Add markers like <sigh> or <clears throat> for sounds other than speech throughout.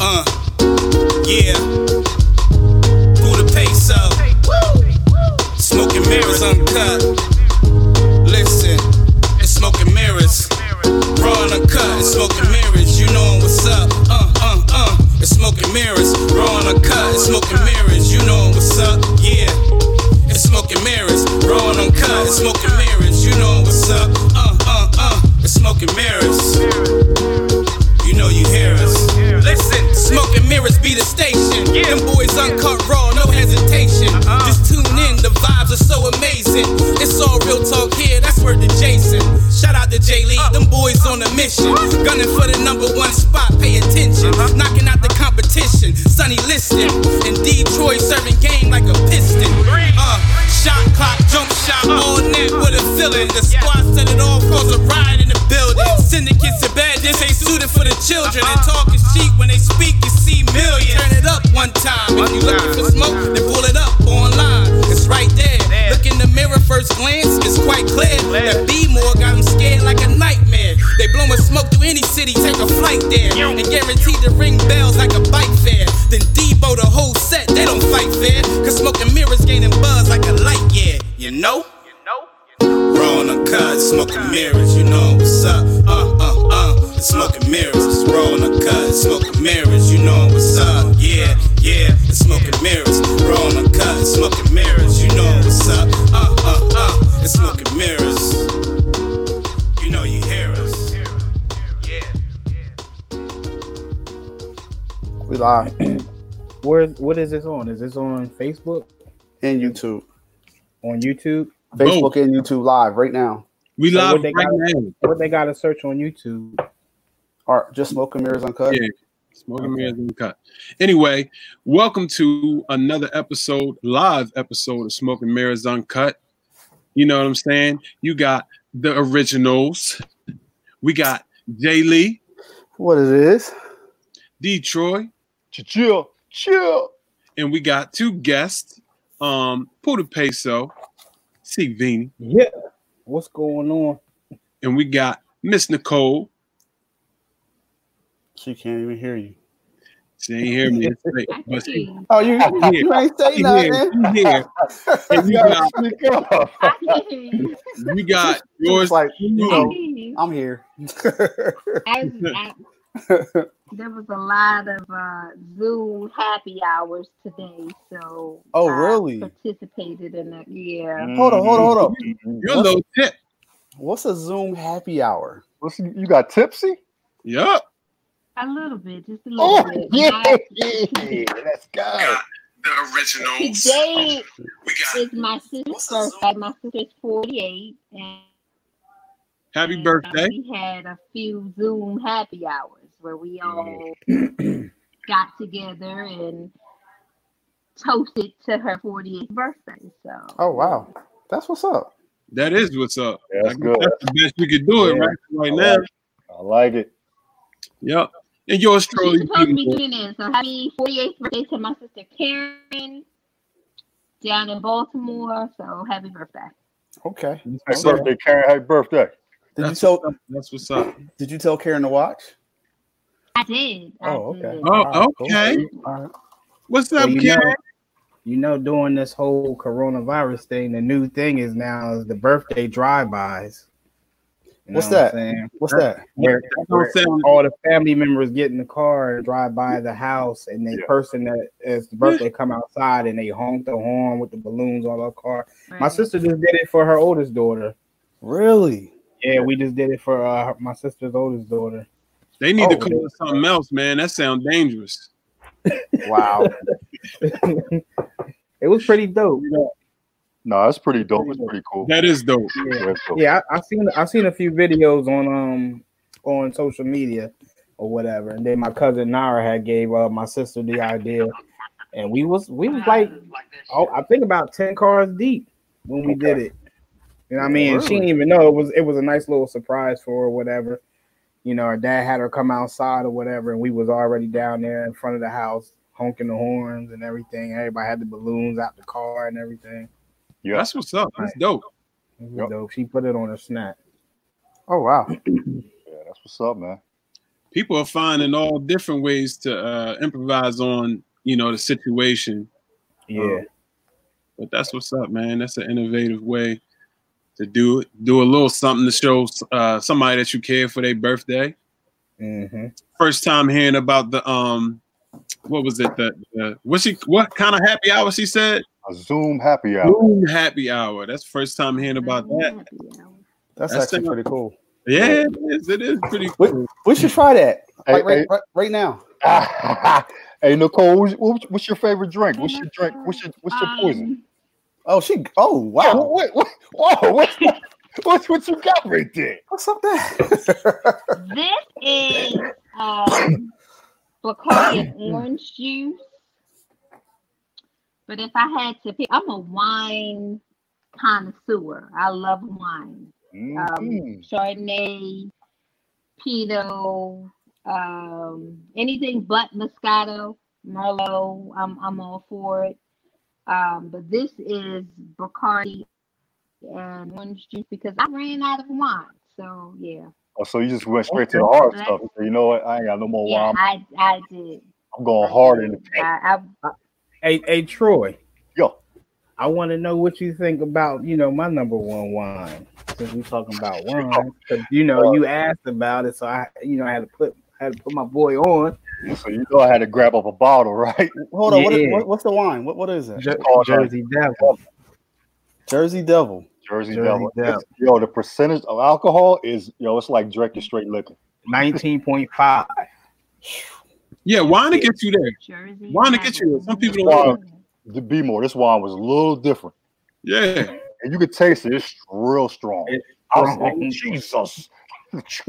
Uh, yeah. Buddha peso. Smoking mirrors uncut. Listen, it's smoking mirrors. Raw and uncut, it's smoking mirrors. You know what's up. Uh, uh, uh. It's smoking mirrors. Raw and uncut, it's smoking mirrors. You know what's up. Yeah. It's smoking mirrors. Raw and uncut, it's smoking mirrors. You know what's up. Uh, uh, uh. It's smoking mirrors. You know you hear us. Listen, smoking mirrors be the station. Them boys uncut raw, no hesitation. Uh-huh. Just tune in, the vibes are so amazing. It's all real talk here, that's word to Jason. Shout out to Jay Lee, uh. them boys on a mission. Uh. Gunning for the number one spot, pay attention. Uh-huh. Knocking out the competition, Sonny Liston. In Detroit, serving game like a piston. Uh, shot clock, jump shot, uh. all net with a feeling. The squad set it off, cause a riot this ain't suited for the children. And talk is cheap when they speak, you see millions. Turn it up one time. If you looking for smoke, then pull it up online. It's right there. Look in the mirror, first glance, it's quite clear. That B more got them scared like a nightmare. They blowing smoke through any city, take a flight there. And guaranteed to ring bells like a bike fair. Then Debo the whole set, they don't fight fair. Cause smoking mirrors gaining buzz like a light, yeah. You know? On the cut, smoking mirrors, you know what's up. Uh, uh, smoking mirrors. It's raw on the cut, smoking mirrors, you know what's up. Yeah, yeah, it's smoking mirrors. Raw on the cut, smoking mirrors, you know what's up. Uh, uh, uh, it's smoking mirrors. You know you hear us. We live <clears throat> Where what is this on? Is this on Facebook? and YouTube, On YouTube? Facebook and YouTube live right now. We So live what they right got- now. What they gotta search on YouTube? Or just smoking mirrors uncut. Yeah. Smoking mirrors uncut. Anyway, welcome to another episode, live episode of Smoking Mirrors Uncut. You know what I'm saying? You got the originals. We got Jay Lee, What it is? Detroit, Chill, chill. and we got two guests, um, Puda Peso, C. Vini, Yeah. What's going on? and we got Miss Nicole. She can't even hear you. She ain't hear me, but she, Oh, you, Yeah. you ain't say she here, nothing. she here. <laughs> And we You gotta got, we got <laughs> It's yours. like, you know, I, I'm here. I, there was a lot of uh, Zoom happy hours today, so Oh, I really? participated in that. Yeah, hold on, hold on, hold on. Your little tip. What's a Zoom happy hour? What's, you got tipsy? Yup. A little bit, just a little Oh, bit. yeah, Not- yeah. Let's go. The originals. Today We got is my sister's birthday. My sister's forty-eight, and happy and, uh, birthday. we had a few Zoom happy hours where we all got together and toasted to her 48th birthday. So Oh, wow. That's what's up. That is what's up. That's good. That's the best we could do it right, right I now. like I like it. Yep. And yours she's supposed to be beautiful. tuning in. So happy 48th birthday to my sister Karen down in Baltimore. So happy birthday. Okay. Happy What's up? birthday, Karen. Happy birthday. Did you tell what's. That's what's up. did you tell Karen to watch? I did. I Oh, okay. did. Oh, All right, cool. okay. All right. What's So up, you know, Karen? you know, doing this whole coronavirus thing, the new thing is now is the birthday drive-bys. You What's that? saying? What's that? Where, That where don't all the family members get in the car and drive by the house, and the Yeah. person that is the birthday come outside and they honk the horn with the balloons on their car. My sister just did it for her oldest daughter. Really? Yeah, we just did it for uh, my sister's oldest daughter. They need to Oh, call it something else, man. That sounds dangerous. <laughs> Wow. <laughs> it was pretty dope. No, that's pretty dope. It's pretty cool. That is dope. Yeah. Yeah, dope. Yeah, I, I seen I seen a few videos on um on social media or whatever, and then my cousin Nara had gave uh, my sister the idea, and we was we was like, oh, I think about ten cars deep when we did it. You know what I mean? And She didn't even know it was it was a nice little surprise for her or whatever. You know, her dad had her come outside or whatever, and we was already down there in front of the house honking the horns and everything. Everybody had the balloons out the car and everything. Yeah. That's what's up. That's dope. It was Yep. dope. She put it on her snap. Oh wow. <clears throat> Yeah, that's what's up, man. people are finding all different ways to uh, improvise on you know the situation. Yeah. But that's what's up, man. That's an innovative way to do it. Do a little something to show uh, somebody that you care for their birthday. hmm First time hearing about the um, what was it? The, the what she what kind of happy hour she said? A Zoom happy hour. Zoom happy hour. That's the first time hearing about that. That's, That's actually the- pretty cool. Yeah, it is. It is pretty cool. We should try that. Hey, right, hey. right, right now. <laughs> hey Nicole, what's, what's- what's your favorite drink? What's your drink? What's your what's your poison? Um, Oh, she. Oh, Wow. wow. What, what, whoa, what's, what's what you got right there? What's up there? this is um, Bacardi <laughs> orange juice. But if I had to pick, I'm a wine connoisseur. I love wine. Um, Mhm. Chardonnay, Pinot, um, anything but Moscato, Merlot. I'm I'm all for it. Um, but this is Bacardi and orange juice because I ran out of wine. So yeah, Oh, so you just went straight to the hard stuff. You know what? I ain't got no more yeah, wine. I I did. I'm going hard in the paint. I, I, Hey, hey, Troy. Yo. I want to know what you think about, you know, my number one wine. Since we're talking about wine, you know, you asked about it, so I, you know, I had to put, had to put my boy on. So you know I had to grab up a bottle, right? Hold on. What is, what, what's the wine? What, what is it? Jer- called, uh, Jersey Devil. Jersey Devil. Jersey, Jersey Devil. Devil. Yo, the percentage of alcohol is yo, it's like drinking straight liquor. Nineteen point five. <laughs> Yeah, wine to get you there. Jersey. Wine to get you. Devil. Some people don't To be more, this wine was a little different, Yeah. and you could taste it. It's real strong. It's I was strong. like, Jesus. <laughs>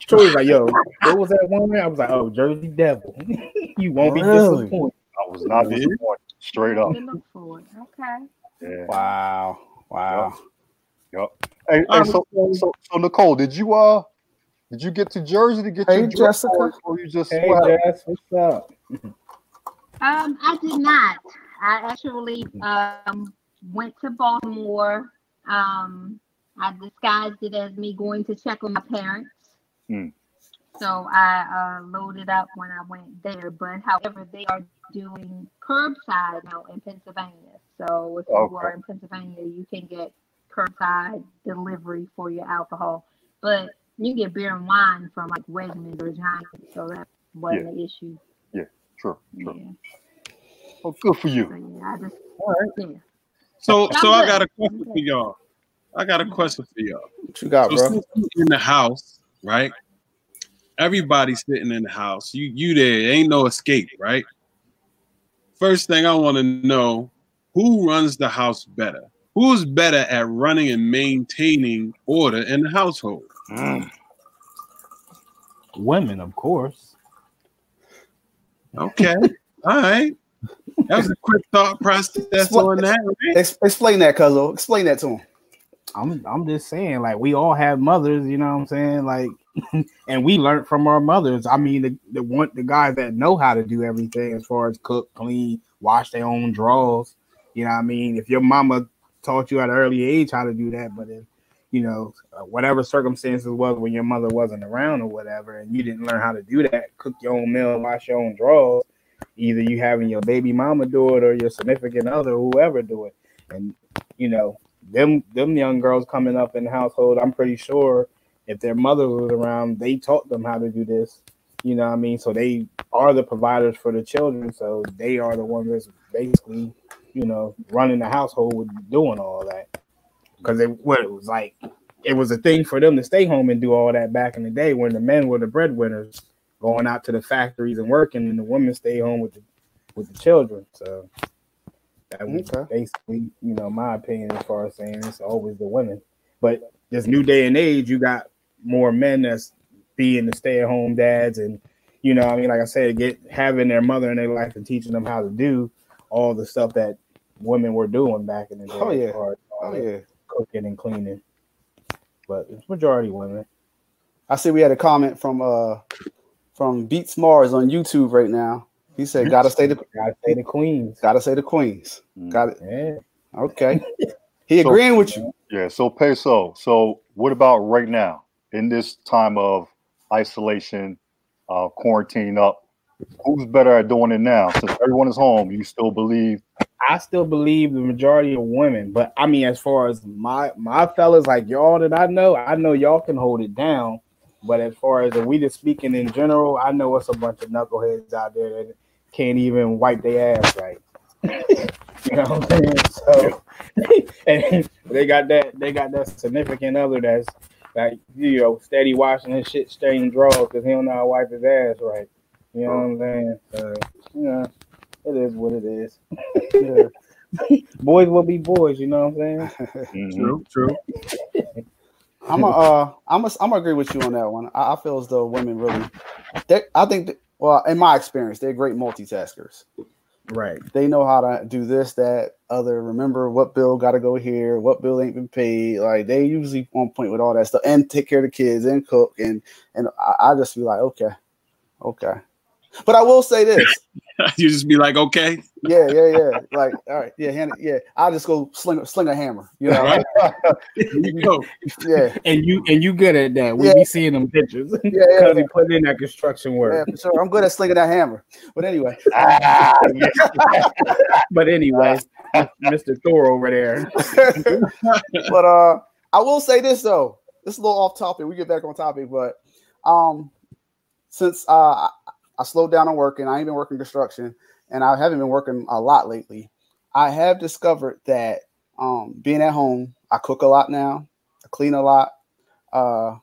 Troy was like, "Yo, what was that one?" I was like, "Oh, Jersey Devil." <laughs> you won't be disappointed. I was not Yeah. disappointed. Straight up. To look for it. Okay. Yeah. Wow. Wow. Hey, hey, Um, so, so, so Nicole, did you uh, did you get to Jersey to get Hey, your drink, Jessica. or, or you just Hey, what? Jess, what's up? Um, I did not. I actually um went to Baltimore. Um, I disguised it as me going to check on my parents. Hmm. So I uh, loaded up when I went there. But however, they are doing curbside now in Pennsylvania. So if you Okay. are in Pennsylvania, you can get curbside delivery for your alcohol. But you get beer and wine from like Wegmans or Giant. So that wasn't an issue. Yeah, Sure, sure. Yeah. Oh, good for you. So yeah, I just All right. yeah. So I'm so I got a question for y'all. I got a mm-hmm. question for y'all. What you got, So bro? in the house, right? Everybody's sitting in the house. You you there, ain't no escape, right? First thing I want to know, who runs the house better? Who's better at running and maintaining order in the household? Mm. Women, of course. Okay. All right. That was a quick thought process on that, right? Explain that, Cuzzo. Explain that to him. I'm I'm just saying, like we all have mothers, you know what I'm saying? Like <laughs> and we learned from our mothers. I mean, the, the one the guys that know how to do everything as far as cook, clean, wash their own drawers. You know what I mean? If your mama taught you at an early age how to do that, but if you know, uh, whatever circumstances was when your mother wasn't around or whatever, and you didn't learn how to do that, cook your own meal, wash your own drawers, either you having your baby mama do it or your significant other, whoever do it. And you know, them them young girls coming up in the household, I'm pretty sure if their mother was around, they taught them how to do this. You know what I mean? So they are the providers for the children. So they are the ones that's basically, you know, running the household with doing all that. Because it what it was like it was a thing for them to stay home and do all that back in the day when the men were the breadwinners going out to the factories and working and the women stay home with the with the children. So that was Okay. basically, you know, my opinion as far as saying it's always the women. But this new day and age, you got more men that's being the stay-at-home dads and you know, I mean, like I said, get having their mother in their life and teaching them how to do all the stuff that women were doing back in the oh, day. Oh, yeah. as far as Oh yeah. Cooking and cleaning. But it's majority women. I see we had a comment from uh from Beats Mars on YouTube right now. He said, "Gotta say the <laughs> Gotta say the queens. gotta say the Queens." Mm. Got it. Yeah. Okay. <laughs> He So- agreeing with you. Yeah. So peso. So what about right now in this time of isolation uh, quarantine up. Who's better at doing it now? Since everyone is home, you still believe I still believe the majority of women, but I mean, as far as my my fellas like y'all that I know, I know y'all can hold it down. But as far as we just speaking in general, I know it's a bunch of knuckleheads out there that can't even wipe their ass right. <laughs> you know what I'm saying? So <laughs> and they got that they got that significant other that's like you know steady washing his shit stained drawers because he don't know how to wipe his ass right. You know what I'm saying? So it is what it is. Yeah. boys will be boys, you know what I'm saying? Mhm. True, true. I'm a, uh, I'm a, I'm gonna agree with you on that one. I, I feel as though women really, they, I think, that, well, in my experience, they're great multitaskers. Right. They know how to do this, that, other. Remember what bill got to go here, what bill ain't been paid. Like they usually on point with all that stuff, and take care of the kids and cook, and and I, I just be like, okay, okay. But I will say this, <laughs> you just be like, okay, yeah, yeah, yeah. Like, all right, yeah, hand it, yeah. I'll just go sling, sling a hammer, you know. right? <laughs> You go. Yeah, And you and you good at that. We Yeah. be seeing them pictures yeah, <laughs> yeah. because he put in that construction work. Yeah, for sure. I'm good at slinging that hammer. But anyway, Ah. But anyway, Mr. Thor over there. but uh, I will say this though. This is a little off topic. We get back on topic, but um, since uh, I, slowed down on working, I ain't been working construction, and I haven't been working a lot lately. I have discovered that um, being at home, I cook a lot now, I clean a lot. Uh,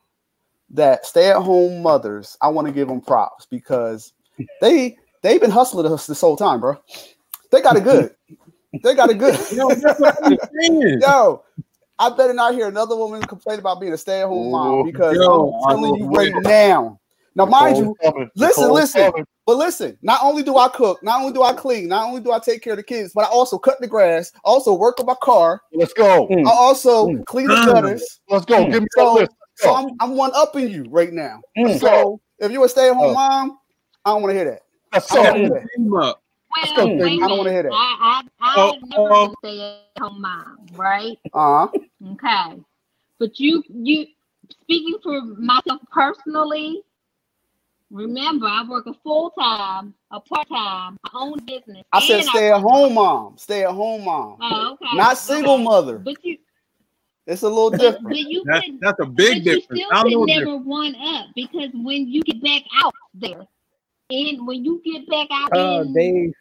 that stay-at-home mothers, I want to give them props because they they've been hustling us this whole time, bro. They got it good. <laughs> They got it good. Yo, I better not hear another woman complain about being a stay-at-home mom because yo, I'm telling you right now. Now, mind you, listen, listen. but listen, not only do I cook, not only do I clean, not only do I take care of the kids, but I also cut the grass, I also work on my car, Let's go. Mm. I also Mm. clean the Mm. gutters. Let's go. Give me that So, list. so I'm I'm one upping you right now. Mm. So if you're a stay-at-home Oh. mom, I don't want to hear that. Let's I don't go. want to hear that. Team up. Well, go, wait a. I don't wanna hear that. I, I, Oh, I've never oh. been a stay-at-home mom, right? Uh-huh. Okay. But you, you, speaking for myself personally, remember I work a full time, a part time, my own business. I said and stay-at-home mom, stay-at-home mom, Oh, okay. not single okay. mother. But you, It's a little different. but you That's, can, that's a big but you difference. still I can never difference. one up because when you get back out there, and when you get back out Uh, in Dave.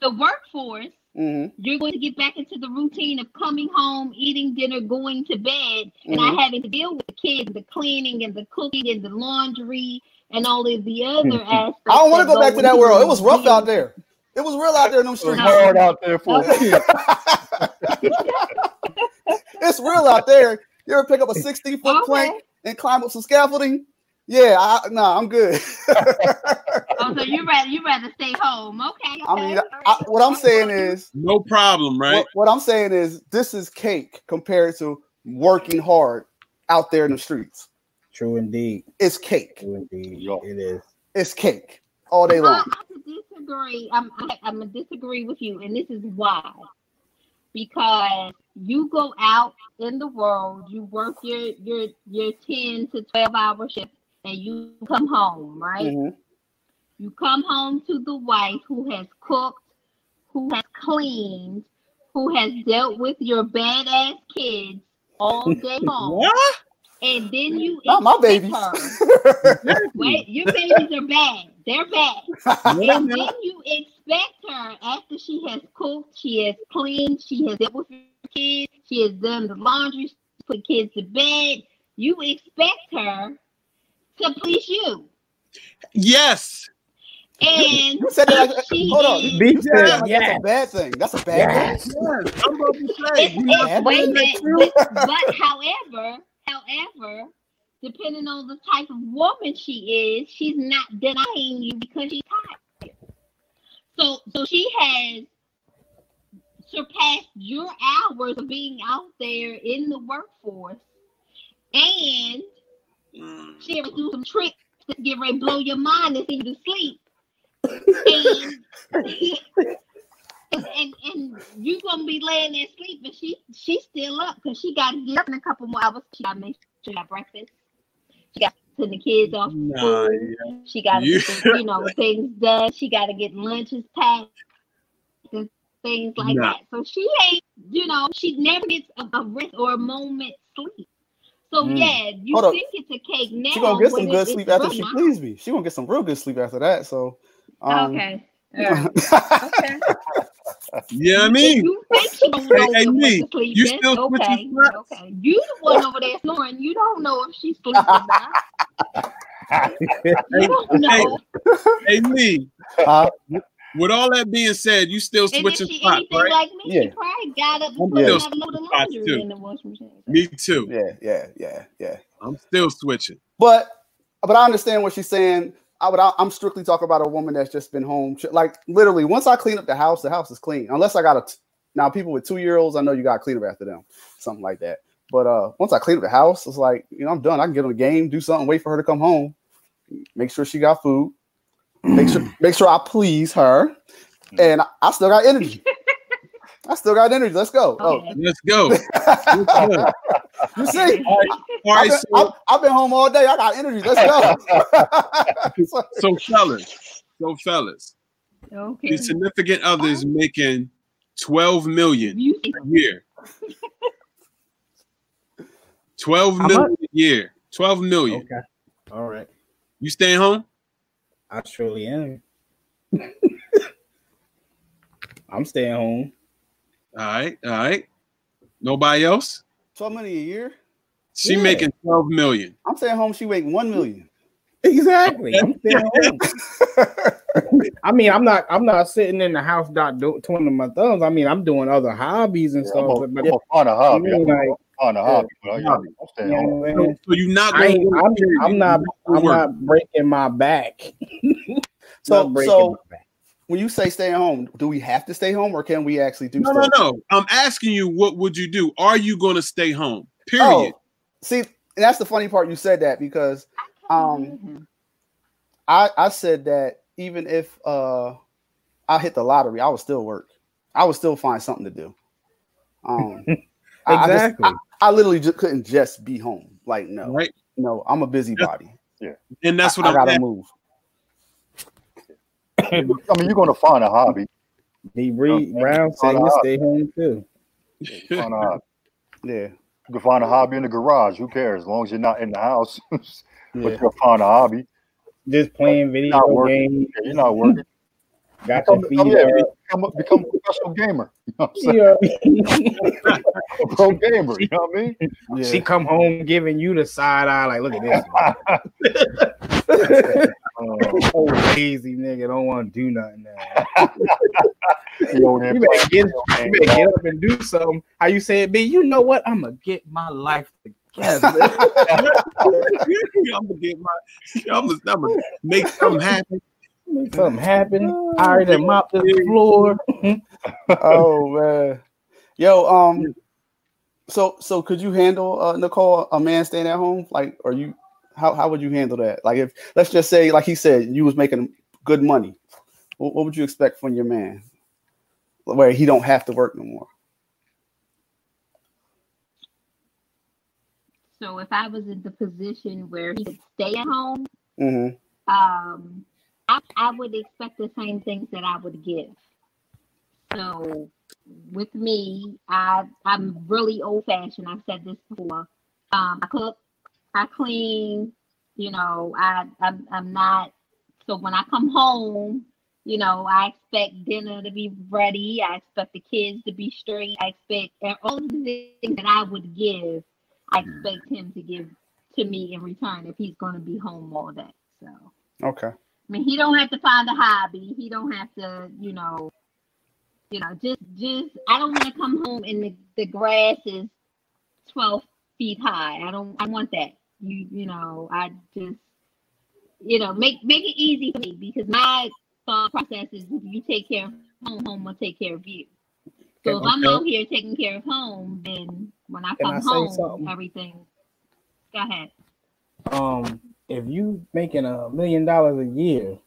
the workforce, hmm you're going to get back into the routine of coming home, eating dinner, going to bed, and not having to deal with the kids, the cleaning and the cooking and the laundry and all of the other aspects. I don't want to go back to that world. It was rough out there. there. It was real out there in them It was streets. hard out there for <laughs> it's real out there. You ever pick up a 16 foot Okay. plank and climb up some scaffolding? Yeah, I, nah, I'm good. <laughs> Oh, so you rather you rather stay home? Okay. I mean. I, what I'm saying is, No problem, right? what, what I'm saying is, this is cake compared to working hard out there in the streets. True indeed. It's cake. True indeed. Yo. It is. It's cake all day I, long. I could disagree. I'm I, I'm gonna disagree with you, and this is why. Because you go out in the world, you work your your your ten to twelve hour shift, and you come home, right? Mhm. You come home to the wife who has cooked, who has cleaned, who has dealt with your badass kids all day <laughs> long, What? and then you Not my expect babies. her- Wait, your babies are bad. They're bad. <laughs> And then you expect her after she has cooked, she has cleaned, she has dealt with your kids, she has done the laundry, she put kids to bed. You expect her to please you. Yes. And You said that. Like, she hold on. is- You B said like said that's a bad thing. That's a bad Yes. thing. Yes. I'm about to say. it's, you it's, wait a I'm minute, but, but however, however, depending on the type of woman she is, she's not denying you because she's tired. So so she has surpassed your hours of being out there in the workforce and mm, she ever do some tricks to get ready to blow your mind and send you to sleep. And, and, and, and you gonna be laying there sleeping. She she's still up because she gotta get up in a couple more hours. She gotta make sure she got breakfast. She got send the kids off Nah, school. yeah. She got to You- you know <laughs> things done. She got to get lunches packed and things like Nah. that. So she ain't, you know, she never gets a, a rest or a moment sleep. So Mm. yeah, you Hold up. think it's a cake now? She gonna get some good sleep after she not. please me. She gonna get some real good sleep after that. So um, okay. Yeah. <laughs> Okay. Yeah, I mean, you think she don't Hey, know hey, what me, you in? still okay. switching spots? Okay. You the one over there snoring. You don't know if she's sleeping or not. You don't <laughs> know. hey, me. Huh? With all that being said, you still And if switching she spots, anything right? like me, Yeah. she probably got up I'm and put still another load of laundry too. in the washing machine. Me too. yeah, yeah, yeah, yeah. I'm still switching. But but I understand what she's saying. I would I, I'm strictly talking about a woman that's just been home. Like literally, once I clean up the house, the house is clean. Unless I got a t- now people with two year olds, I know you got to clean up after them, something like that. But uh, once I clean up the house, it's like you know I'm done. I can get on the game, do something, wait for her to come home, make sure she got food, make sure <clears throat> make sure I please her, and I, I still got energy. <laughs> I still got energy. Let's go. Okay. Let's go. <laughs> Let's Oh, go. You <laughs> see, All I've been, so, I've, I've been home all day. I got energy. Let's go. <laughs> So- so fellas, so fellas, Okay. your significant others making 12 million You a year. 12 How million a year. 12 million. Okay. All right. You staying home? I surely am. <laughs> I'm staying home. All right, all right. Nobody else? 12 million a year. She Yeah. making 12 million. I'm staying home. She making one million. Exactly. I'm staying <laughs> home. <laughs> I mean, I'm not. I'm not sitting in the house not do, twiddling my thumbs. I mean, I'm doing other hobbies and I'm stuff. gonna I'm gonna find a I hobby. mean, I'm like, gonna a hobby. But I, I'm you know home. what I'm So, saying? so you're not I going ain't, I'm, I'm not. I'm not breaking my back. <laughs> So, Not breaking so my back. When you say stay at home, do we have to stay home or can we actually do No, no, stuff? no. I'm asking you, what would you do? Are you going to stay home? Period. Oh, see, and that's the funny part. You said that because um, I I said that even if uh I hit the lottery, I would still work. I would still find something to do. Um, <laughs> I- I, just- Exactly. I, I literally just couldn't just be home. Like no, Right. no, I'm a busybody. Yeah. And that's what I, I I'm gotta asking. move. I mean, you're gonna find a hobby. D. Reed Brown said Find a you stay home too. Find a hobby. <laughs> Yeah, You can find a hobby in the garage. Who cares? As long as you're not in the house. <laughs> but yeah. you'll find a hobby. Just playing video Not working. games. You're not working. Got Become, your oh, yeah, up. become, a, become a professional gamer. You know what I'm saying? Yeah. <laughs> A pro gamer. You know what I mean? yeah. She come home giving you the side eye, like, look at this. Uh, <laughs> oh, lazy nigga, don't want to do nothing now. you over there You better get, you better get up and do something. How you say it, B? You know what? I'm gonna get my life together. <laughs> I'm gonna get my. I'm gonna, I'm gonna make something happen. Make something happen. I already mopped the floor. <laughs> oh man, yo, um, so so could you handle uh, Nicole a man staying at home? Like, are you how how would you handle that? Like, if let's just say, like he said, you was making good money, what, what would you expect from your man, where he don't have to work no more? So if I was in the position where he could stay at home, Mm-hmm. um, I, I would expect the same things that I would give. So with me, I I'm really old fashioned. I've said this before. Um, I cook, I clean. You know, I I'm, I'm not. So when I come home, you know, I expect dinner to be ready. I expect the kids to be straight. I expect and all the things that I would give. I expect him to give to me in return if he's going to be home all day. So. Okay. I mean, he don't have to find a hobby. He don't have to, you know, you know, just just I don't want to come home and the, the grass is twelve feet high. I don't I want that. You you know, I just you know, make make it easy for me because my thought process is if you take care of home, home will take care of you. So if I'm out here taking care of home, then when I come I home, something? everything. Go ahead. Um, if you making a million dollars a year,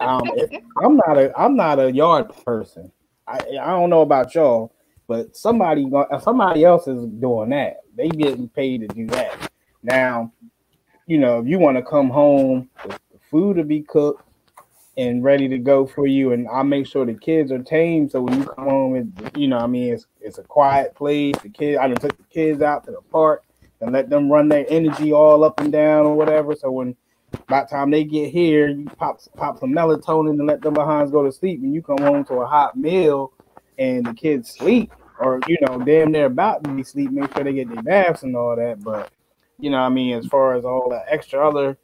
um, if, <laughs> I'm not a I'm not a yard person. I I don't know about y'all, but somebody somebody else is doing that. They getting paid to do that. Now, you know, if you want to come home, the food to be cooked and ready to go for you, and I make sure the kids are tame. So when you come home, it, you know, I mean, it's it's a quiet place. The kids, I done took the kids out to the park and let them run their energy all up and down or whatever. So when by the time they get here, you pop pop some melatonin and let them behinds go to sleep. and you come home to a hot meal and the kids sleep, or you know, damn near about to be sleep, make sure they get their baths and all that. But you know, I mean, as far as all the extra other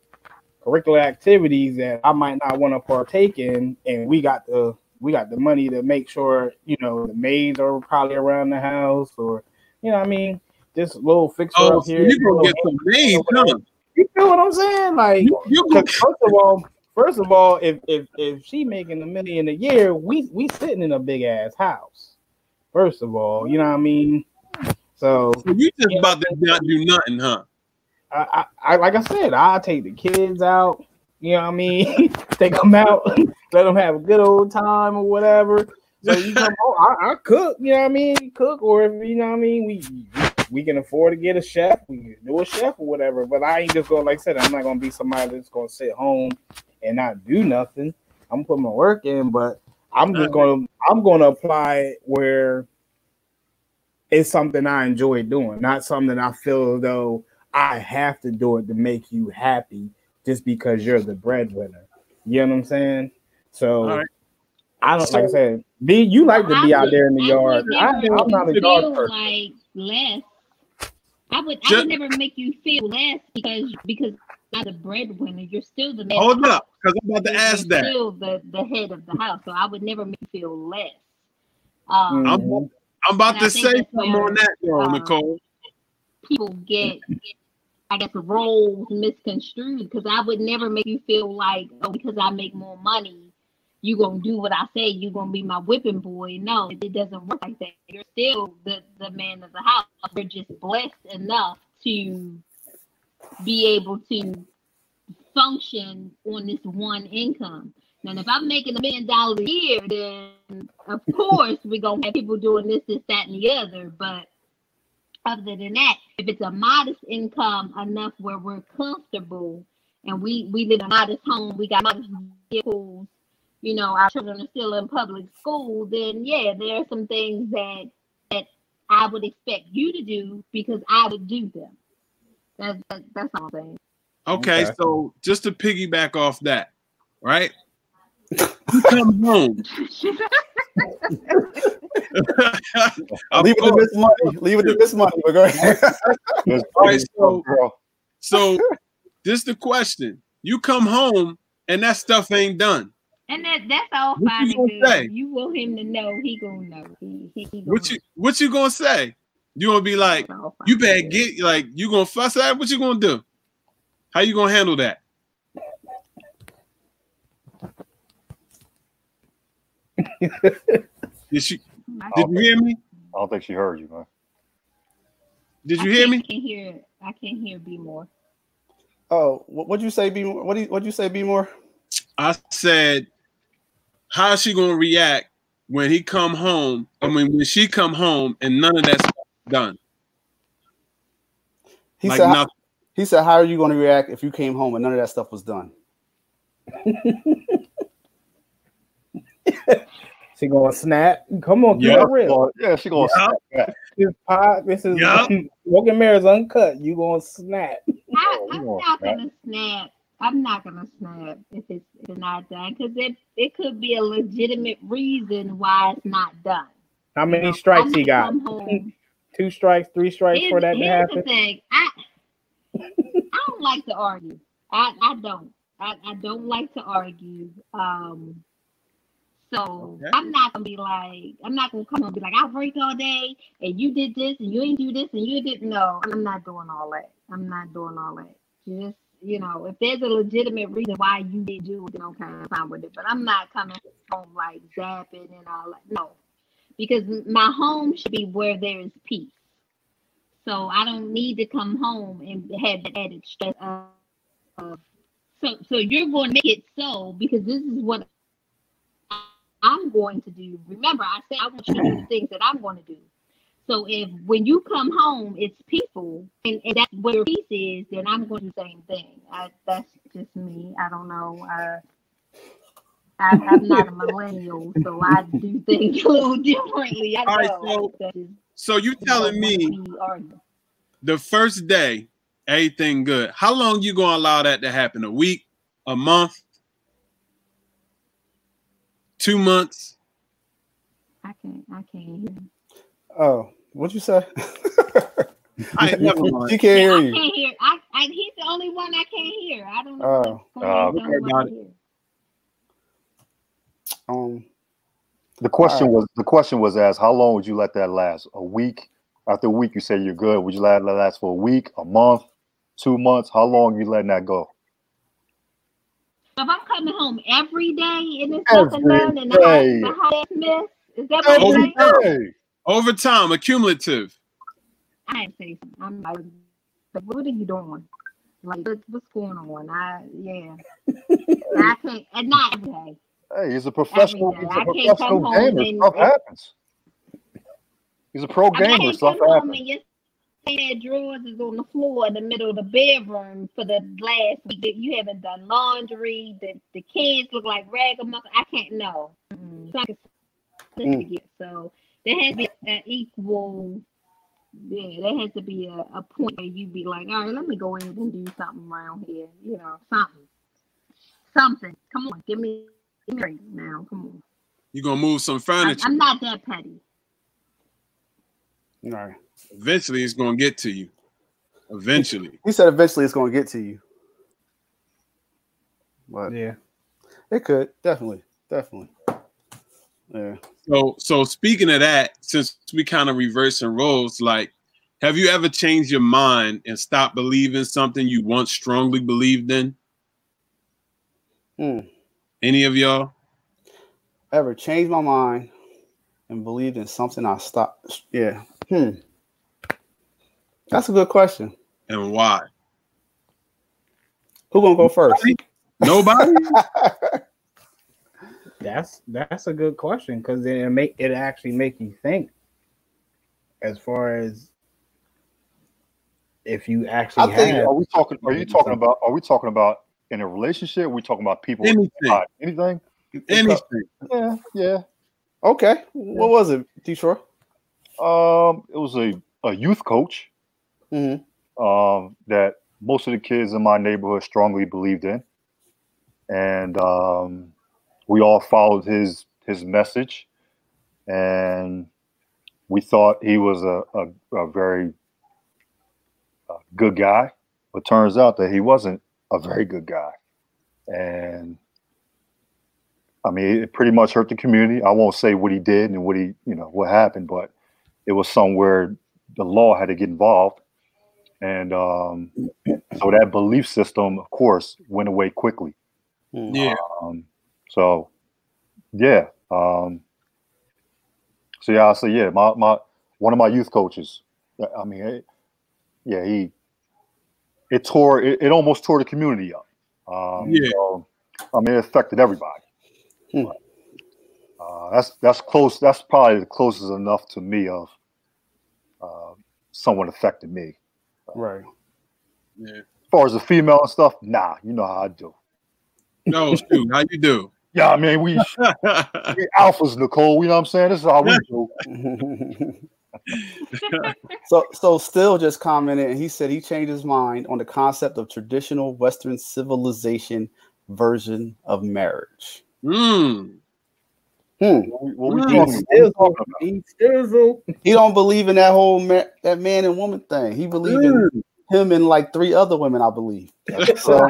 curricular activities that I might not want to partake in, and we got the we got the money to make sure you know the maids are probably around the house, or you know, I mean, just little fixer Oh, up so here. you gonna get some maids, huh? you feel what I'm saying? Like, You, you gonna, first of all, first of all, if if if she making a million a year, we we sitting in a big ass house. First of all, you know what I mean. So you just about to not do nothing, huh? I, I, I like I said, I take the kids out. You know what I mean? <laughs> Take them out, <laughs> let them have a good old time or whatever. So you <laughs> come home, I, I cook. You know what I mean? Cook, or if you know what I mean, we we can afford to get a chef. We can do a chef or whatever. But I ain't just going like I said. I'm not gonna be somebody that's gonna sit home and not do nothing. I'm gonna put my work in, but I'm just gonna I'm gonna apply where it's something I enjoy doing, not something I feel as though I have to do it to make you happy just because you're the breadwinner. You know what I'm saying? So All right. I don't like I said, be you like to I be out would- there in the I yard. I, I'm not a yard person. like less. I would I would never make you feel less because because you're not the breadwinner. You're still the man. Hold up, because I'm about to You're ask that. Still the, the head of the house, so I would never make you feel less. Um, I'm, Mhm. I'm about to say that's something on that, though, uh, Nicole. people get, I guess, roles misconstrued because I would never make you feel like, oh, because I make more money, you gonna do what I say. You gonna be my whipping boy. No, it doesn't work like that. You're still the the man of the house. You're just blessed enough to be able to function on this one income. Now, if I'm making a million dollars a year, then of course we're gonna have people doing this, this, that, and the other. But other than that, if it's a modest income enough where we're comfortable and we we live in a modest home, we got modest vehicles, you know, our children are still in public school, then yeah, there are some things that that I would expect you to do because I would do them. That's that, that's all I'm saying. Okay, Okay. so just to piggyback off that, right? <laughs> You come home. <laughs> <laughs> Leave it to course. Miss Money. Leave it to Miss Money. But go ahead. All right, so- girl. So this the question. You come home and that stuff ain't done. And that that's all What fine you and gonna good. say? You want him to know, he gonna know. He, he, he gonna What you what you gonna say? You gonna be like, know. It's all fine you better good. get like you gonna fuss at? What you gonna do? How you gonna handle that? <laughs> Did she did you hear me? I don't think she heard you, man. Did I you hear me? I can't hear. I can't hear B more. Oh, what would you say? B? more? What do you, what'd you say? B more? I said, how's she gonna react when he come home? I mean, when she come home and none of that's done. He like said. nothing. He said, "How are you going to react if you came home and none of that stuff was done?" <laughs> She gonna snap. Come on, keep Yeah. real. Yeah, she gonna Yeah. snap. This pod, this is Yeah. <laughs> Smoking Mirrors Uncut. You gonna snap. I, we I'm not gonna snap. I'm not gonna snap if it's, if it's not done because it it could be a legitimate reason why it's not done. How many You know, strikes he got? <laughs> Two strikes, three strikes Here's, for that to here's the happen. thing. I I don't like to argue. I, I don't. I, I don't like to argue. Um so Okay. I'm not gonna be like I'm not gonna come home and be like I worked all day and you did this and you ain't do this and you didn't know. I'm not doing all that. I'm not doing all that. Just you know, if there's a legitimate reason why you didn't do it, okay, fine with it. But I'm not coming home like zapping and all that. No, because my home should be where there is peace. So I don't need to come home and have that added stress of so so you're going to make it so because this is what I'm going to do. Remember, I said I want you to do the things that I'm going to do. So if when you come home, it's people, and, and that's where your peace is, then I'm going to do the same thing. I, that's just me. I don't know. I, I, I'm not a <laughs> millennial, so I do things <laughs> a little differently. I All right, know. so- That is- So you telling me the first day, everything good. How long you gonna allow that to happen? A week, a month, two months? I can't. I can't hear. Oh, what'd you say? <laughs> I ain't never mind. She can't hear you. I you. can't hear. I, I he's the only one I can't hear. I don't know. Oh. Uh, on. okay, Don't got. Um, The question Alright. was the question was asked, how long would you let that last? A week? After a week, you say you're good. Would you let that last for a week, a month, two months? How long you letting that go? If I'm coming home every day and it's Every nothing done and the day. house, the house miss, is that what Every you're saying? Hey, Overtime, accumulative. I ain't say something. I'm like, what are you doing? Like, what's, what's going on? I yeah. <laughs> I can't. And not every day. hey, he's a professional. He's I a can't professional gamer. and- Stuff happens. He's a pro I mean, gamer. Stuff happens. and your sad drawers is on the floor in the middle of the bedroom for the last week. that You haven't done laundry. The the kids look like ragamuffin. I can't know. Mm-mm. It's like a certificate. So there has to be an equal. Yeah, there has to be a, a point where you'd be like, all right, let me go in and do something around here. You know, something, something. Come on, give me, give me a break now. Come on, You gonna move some I, furniture. I'm not that petty. all right. Eventually, it's gonna get to you. Eventually. He said eventually it's going to get to you. But Yeah. it could definitely, definitely. Yeah. So, so speaking of that, since we kind of reverse reversing roles, like, have you ever changed your mind and stopped believing something you once strongly believed in? Hmm. Any of y'all? Ever changed my mind and believed in something I stopped? Yeah. Hmm. That's a good question. And why? Who gonna go first? Nobody? <laughs> That's that's a good question because then it make it actually make you think as far as if you actually I think- have Are we talking? Are you talking about? Are we talking about in a relationship? Are we talking about people? Anything. Anything? Anything. Yeah, yeah. Okay. What was it, Detroit? Um, it was a, a youth coach hmm um, that most of the kids in my neighborhood strongly believed in, and um, we all followed his his message, and we thought he was a a, a very uh, good guy. But turns out that he wasn't a very good guy, and I mean, it pretty much hurt the community. I won't say what he did and what he, you know, what happened, but it was somewhere the law had to get involved. And um, so that belief system, of course, went away quickly. Yeah. Um, so, yeah. Um, so yeah, I say yeah. My my one of my youth coaches. I mean, it, yeah, he it tore it, it almost tore the community up. Um, Yeah. so, I mean, it affected everybody. Hmm. Uh, that's that's close. That's probably the closest enough to me of uh, someone affected me. Right. Yeah. As far as the female and stuff, nah, you know how I do. No, shoot. How you do? Yeah, I mean, we, we <laughs> alphas, Nicole. You know what I'm saying? This is how we do. <laughs> so so still just commented and he said he changed his mind on the concept of traditional Western civilization version of marriage. Mm. Hmm. What we, what we Mm. talking, Stizzle, about? He don't believe in that whole ma- that man and woman thing. He believes in him and like three other women, I believe. <laughs> So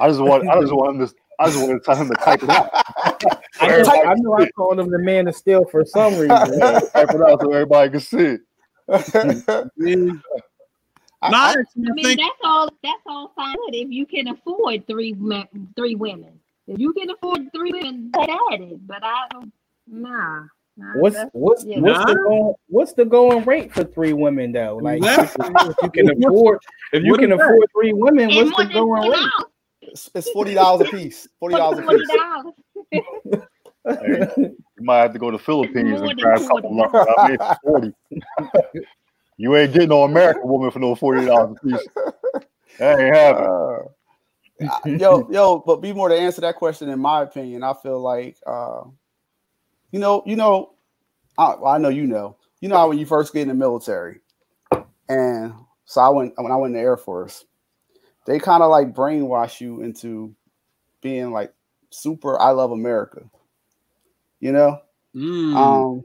I just want, I just want him to, I just want to tell him to type it out. <laughs> I know, I know I called him the man of steel for some reason. <laughs> type it out so everybody can see it. <laughs> I- No, I I- mean, think that's all. That's all fine if you can afford three men, three women. If you can afford three women, get at it. But I don't. Nah. nah, What's what's yeah. what's the going what's the going rate for three women though? Like if you can afford if you What can is that? afford three women, And what's the going rate? dollars. It's, it's forty dollars a piece. Forty dollars a piece. Hey, <laughs> You might have to go to the Philippines and grab a couple 40. lunch. I mean, forty. you ain't getting no American woman for no forty dollars a piece. That ain't happening. Uh, yo, yo, but be more to answer that question. In my opinion, I feel like, uh, you know, you know, I, I know you know, you know how when you first get in the military, and so I went when I went in the Air Force, they kind of like brainwash you into being like super. I love America, you know. Mm. Um,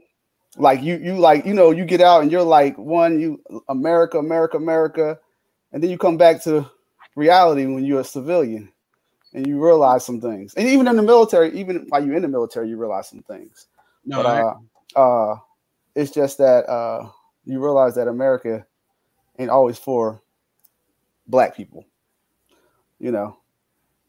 like you, you like you know, you get out and you're like one, you America, America, America, and then you come back to reality when you're a civilian, and you realize some things. And even in the military, even while you're in the military, you realize some things. no, but uh, uh, it's just that uh, you realize that America ain't always for black people, you know.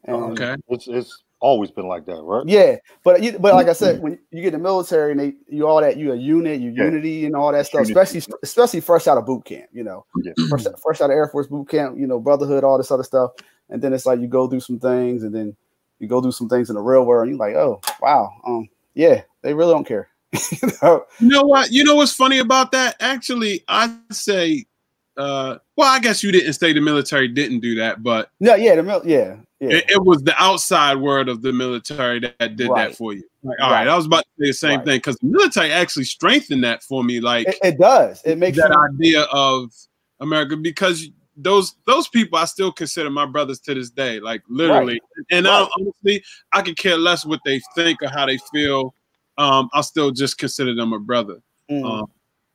And okay. It's it's always been like that, right? yeah, but you, but like I said, when you get in the military and they you all that you a unit, you Yeah. unity and all that stuff, Unity. especially especially fresh out of boot camp, you know, Yeah. fresh, fresh out of Air Force boot camp, you know, brotherhood, all this other stuff, and then it's like you go through some things, and then you go through some things in the real world, and you're like, oh wow, um, yeah, they really don't care, <laughs> you know. You know what? You know what's funny about that? Actually, I'd say, uh, well, I guess you didn't say the military didn't do that, but No, yeah, the mil- yeah, yeah, it, it was the outside world of the military that, that did Right. that for you. Like, all right, Right. I was about to say the same Right. thing because the military actually strengthened that for me. Like it, it does. It makes that you, idea of America because those those people I still consider my brothers to this day, like literally. And I honestly, I could care less what they think or how they feel. Um, I'll still just consider them a brother. Mm, Um,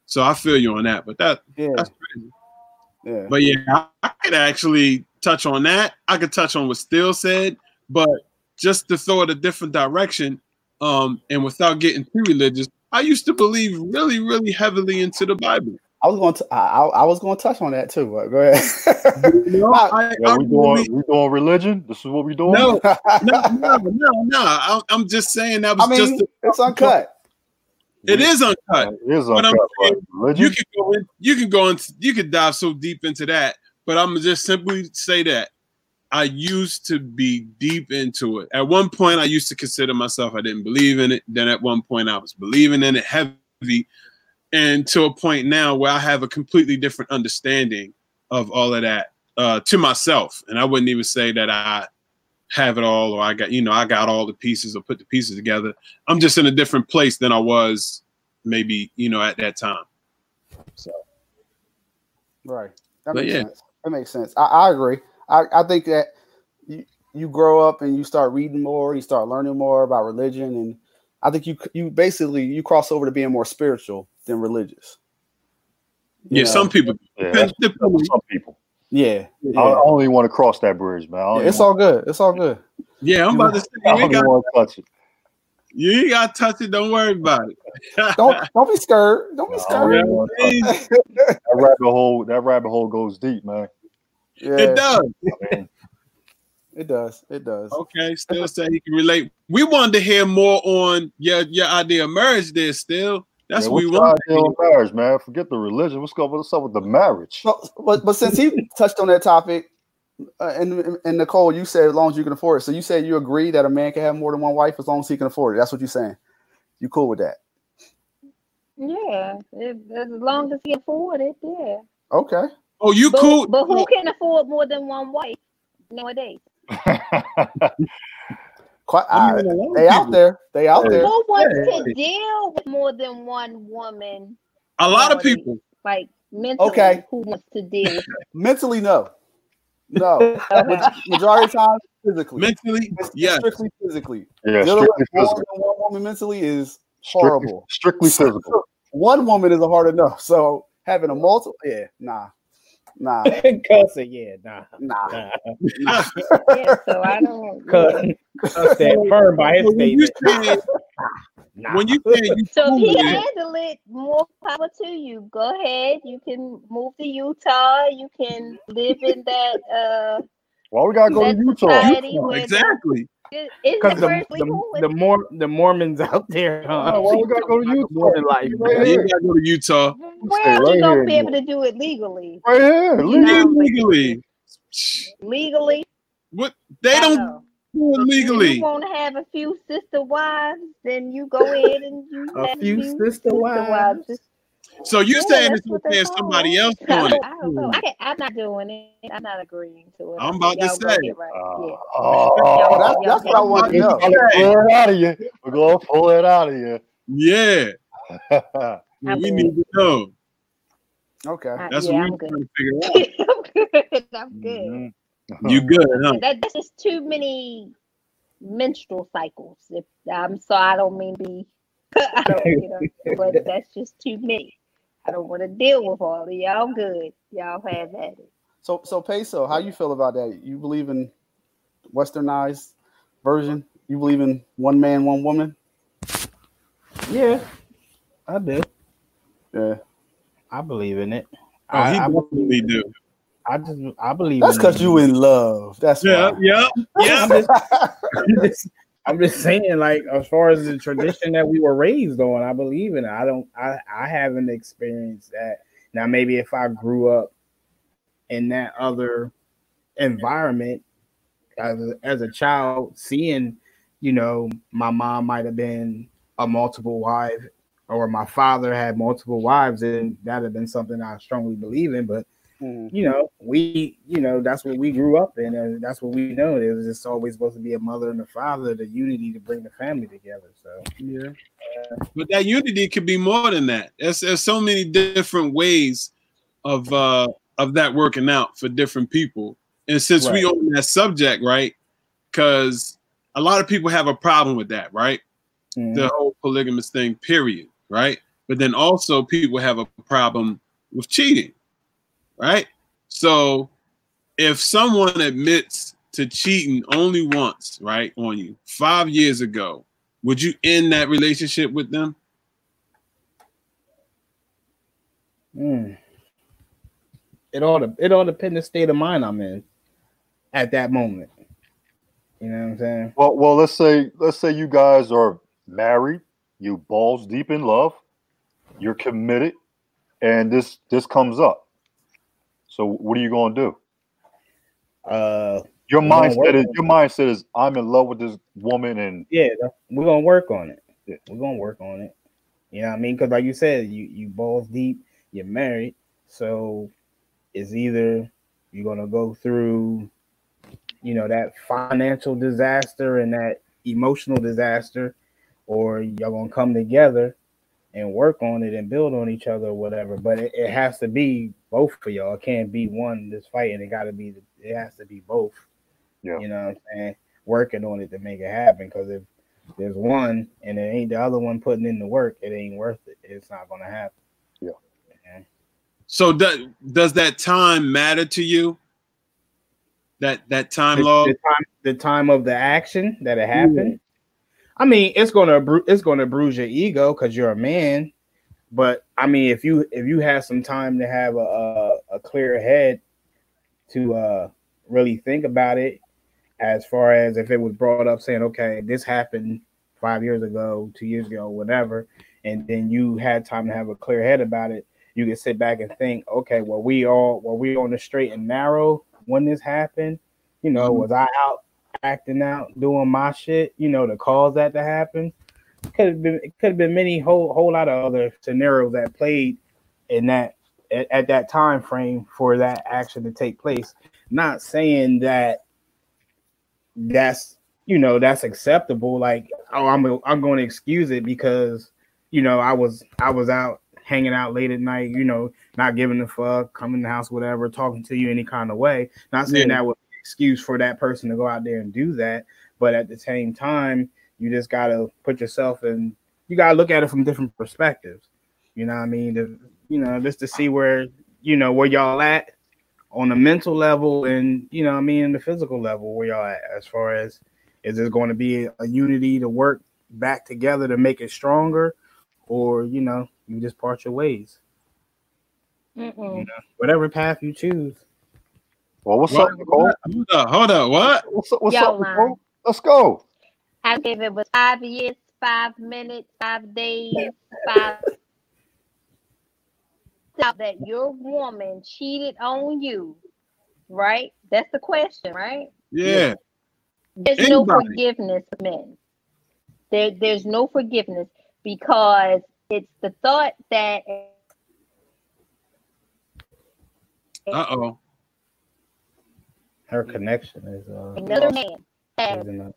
so I feel you on that. But that yeah, that's crazy. Yeah. But yeah, I, I could actually touch on that. I could touch on what Steele said, but just to throw it a different direction, um, and without getting too religious, I used to believe really, really heavily into the Bible. I was going to, I, I I was going to touch on that too. But go ahead. You know, <laughs> I, Yeah, I we really- doing we doing religion. This is what we doing. no, <laughs> no, no, no, no. I, I'm just saying that was I mean, just. it's uncut. It is uncut. It is uncut. saying. You can go in. You can go in. You can dive so deep into that. But I'm just simply say that I used to be deep into it. At one point, I used to consider myself I didn't believe in it. Then at one point, I was believing in it heavy, and to a point now where I have a completely different understanding of all of that uh, to myself. And I wouldn't even say that I have it all or I got you know I got all the pieces or put the pieces together. I'm just in a different place than I was maybe you know at that time. So Right. That But makes yeah. sense. That makes sense. I, I agree. I, I think that you, you grow up and you start reading more, you start learning more about religion, and I think you you basically you cross over to being more spiritual than religious. You yeah, know? some people Yeah, depends- depends- some people. Yeah. yeah. I, I don't even want to cross that bridge, man. Yeah, it's even all good. It's all good. Yeah, I'm about to say I you don't ain't even got want to touch it. you ain't got to touch it. Don't worry about it. <laughs> Don't don't be scared. Don't be No, don't scared. even wanna touch it. That rabbit hole, that rabbit hole goes deep, man. Yeah, It does. I mean, It does. It does. Okay, still say he can relate. We wanted to hear more on your your idea of marriage. There, Steele. That's man, what we what's want. your idea marriage, man? Forget the religion. What's going what's up with the marriage? So, but but since he touched on that topic, uh, and and Nicole, you said as long as you can afford it. So you said you agree that a man can have more than one wife as long as he can afford it. That's what you're saying. You cool with that? Yeah, if, as long as he can afford it, yeah. Okay. Oh, you But, cool? but who can afford more than one wife nowadays? <laughs> <laughs> Quite, I mean, a they out people- there. They out Hey. there. Who wants Yeah. to deal with more than one woman? A lot of people. Like mentally, Okay. who wants to deal <laughs> Mentally, no, no. <laughs> it? Majority of times, physically. Mentally, It's yes. strictly physically. yeah, Dealing strictly with more physical. than one woman mentally is Strictly, horrible. strictly physical. one woman is hard enough. So having a multiple, yeah, nah, nah, <laughs> Cussing, yeah, nah. nah. nah. nah. <laughs> yeah, so I don't. Cuss, cuss that firm by his When you statement. <laughs> Nah. when you saying you So if he with it, handle it, more power to you. Go ahead. You can move to Utah. You can live in that. Uh, Why we gotta go to that Utah? society where the- exactly. Is is Because the the, the, the more the Mormons out there, <laughs> huh? Oh, why we gotta go to Utah? Mormon life, Right Yeah, you gotta go to Utah. Well, Stay you gonna be able to do it legally. Right here. You know, Legally. Legally, What they I don't know. Do it If legally. you want to have a few sister wives, then you go ahead and you A have few sister wives? Just- So you're Yeah, saying that's it's what okay they if call somebody else <laughs> I doing it? I don't know. I I'm not doing it. I'm not agreeing to it. I'm about to Y'all go say. get right. Uh, yeah. <laughs> oh, that's, that's what I want to we're know. gonna pull it out of you. We're gonna pull it out of you. Yeah, <laughs> we good. need to know. Okay. Uh, That's yeah, what I'm we're trying to figure out. I'm good. I'm good. Mhm. You good, huh? That, that's just too many menstrual cycles. If I'm so I don't mean to be, I don't, you know, but that's just too many. I don't want to deal with all of y'all. Good, y'all have at it. So so peso, how you feel about that? You believe in westernized version? You believe in one man, one woman? Yeah, I do. Yeah. I believe in it. Oh, he I, I, definitely do. I just I believe That's because you in love. That's Yeah, why. yeah, yeah. <laughs> <laughs> I'm just, I'm just, I'm just saying, like, as far as the tradition that we were raised on, I believe in it. I don't, I, I haven't experienced that. Now, maybe if I grew up in that other environment as a, as a child, seeing, you know, my mom might have been a multiple wife, or my father had multiple wives, and that'd have been something I strongly believe in. But Mhm. you know, we, you know, that's what we grew up in, and that's what we know. It was just always supposed to be a mother and a father, the unity to bring the family together. So, Yeah. But that unity could be more than that. There's, there's so many different ways of uh of that working out for different people. And since we own that subject, right? Because a lot of people have a problem with that, right? mhm. The whole polygamous thing, period, right? But then also people have a problem with cheating, right? So if someone admits to cheating only once, right, on you five years ago, would you end that relationship with them? Mm. it all de- it all depends the state of mind I'm in at that moment. You know what I'm saying? Well, well, let's say let's say you guys are married, you balls deep in love, you're committed, and this this comes up. So what are you gonna do? Uh, Your mindset is your mindset is I'm in love with this woman, and yeah, we're gonna work on it. Yeah. We're gonna work on it. You know what I mean? Because like you said, you you balls deep, you're married, so it's either you're gonna go through, you know, that financial disaster and that emotional disaster, or y'all gonna come together and work on it and build on each other or whatever. But it, it has to be both for y'all. It can't be one that's fighting. It got to be. It has to be both. Yeah. You know what I'm saying? Working on it to make it happen. Because if there's one and it ain't the other one putting in the work, it ain't worth it. It's not gonna happen. Yeah. Okay? So does does that time matter to you? That that time The, log? the time, the time of the action that it happened. I mean, it's gonna it's gonna bruise your ego because you're a man. But I mean, if you if you have some time to have a a, a clear head to uh really think about it, as far as if it was brought up saying, okay, this happened five years ago, two years ago, whatever, and then you had time to have a clear head about it, you can sit back and think, okay, well, we all were we on the straight and narrow when this happened? You know, was I out acting out, doing my shit, you know, to cause that to happen? Could have been it could have been many whole whole lot of other scenarios that played in that at, at that time frame for that action to take place. Not saying that that's you know that's acceptable. Like oh, I'm I'm going to excuse it because you know I was I was out hanging out late at night. You know, not giving a fuck, coming in the house, whatever, talking to you any kind of way. Not saying Yeah. that would excuse for that person to go out there and do that, but at the same time, you just gotta put yourself in. You gotta look at it from different perspectives. You know what I mean? To, you know, just to see where you know where y'all at on the mental level and you know what I mean the physical level where y'all at as far as is there going to be a unity to work back together to make it stronger or you know you just part your ways Mm-mm. whatever path you choose well, what's What? up, Nicole? Hold up, hold up, what? What's up, what's Y'all up, lying. Nicole? Let's go. I give it was five years, five minutes, five days, five. Out that your woman cheated on you, right? That's the question, right? Yeah. There's no forgiveness of men. There, there's no forgiveness because it's the thought that Uh oh. Her connection is uh another man has. is in a-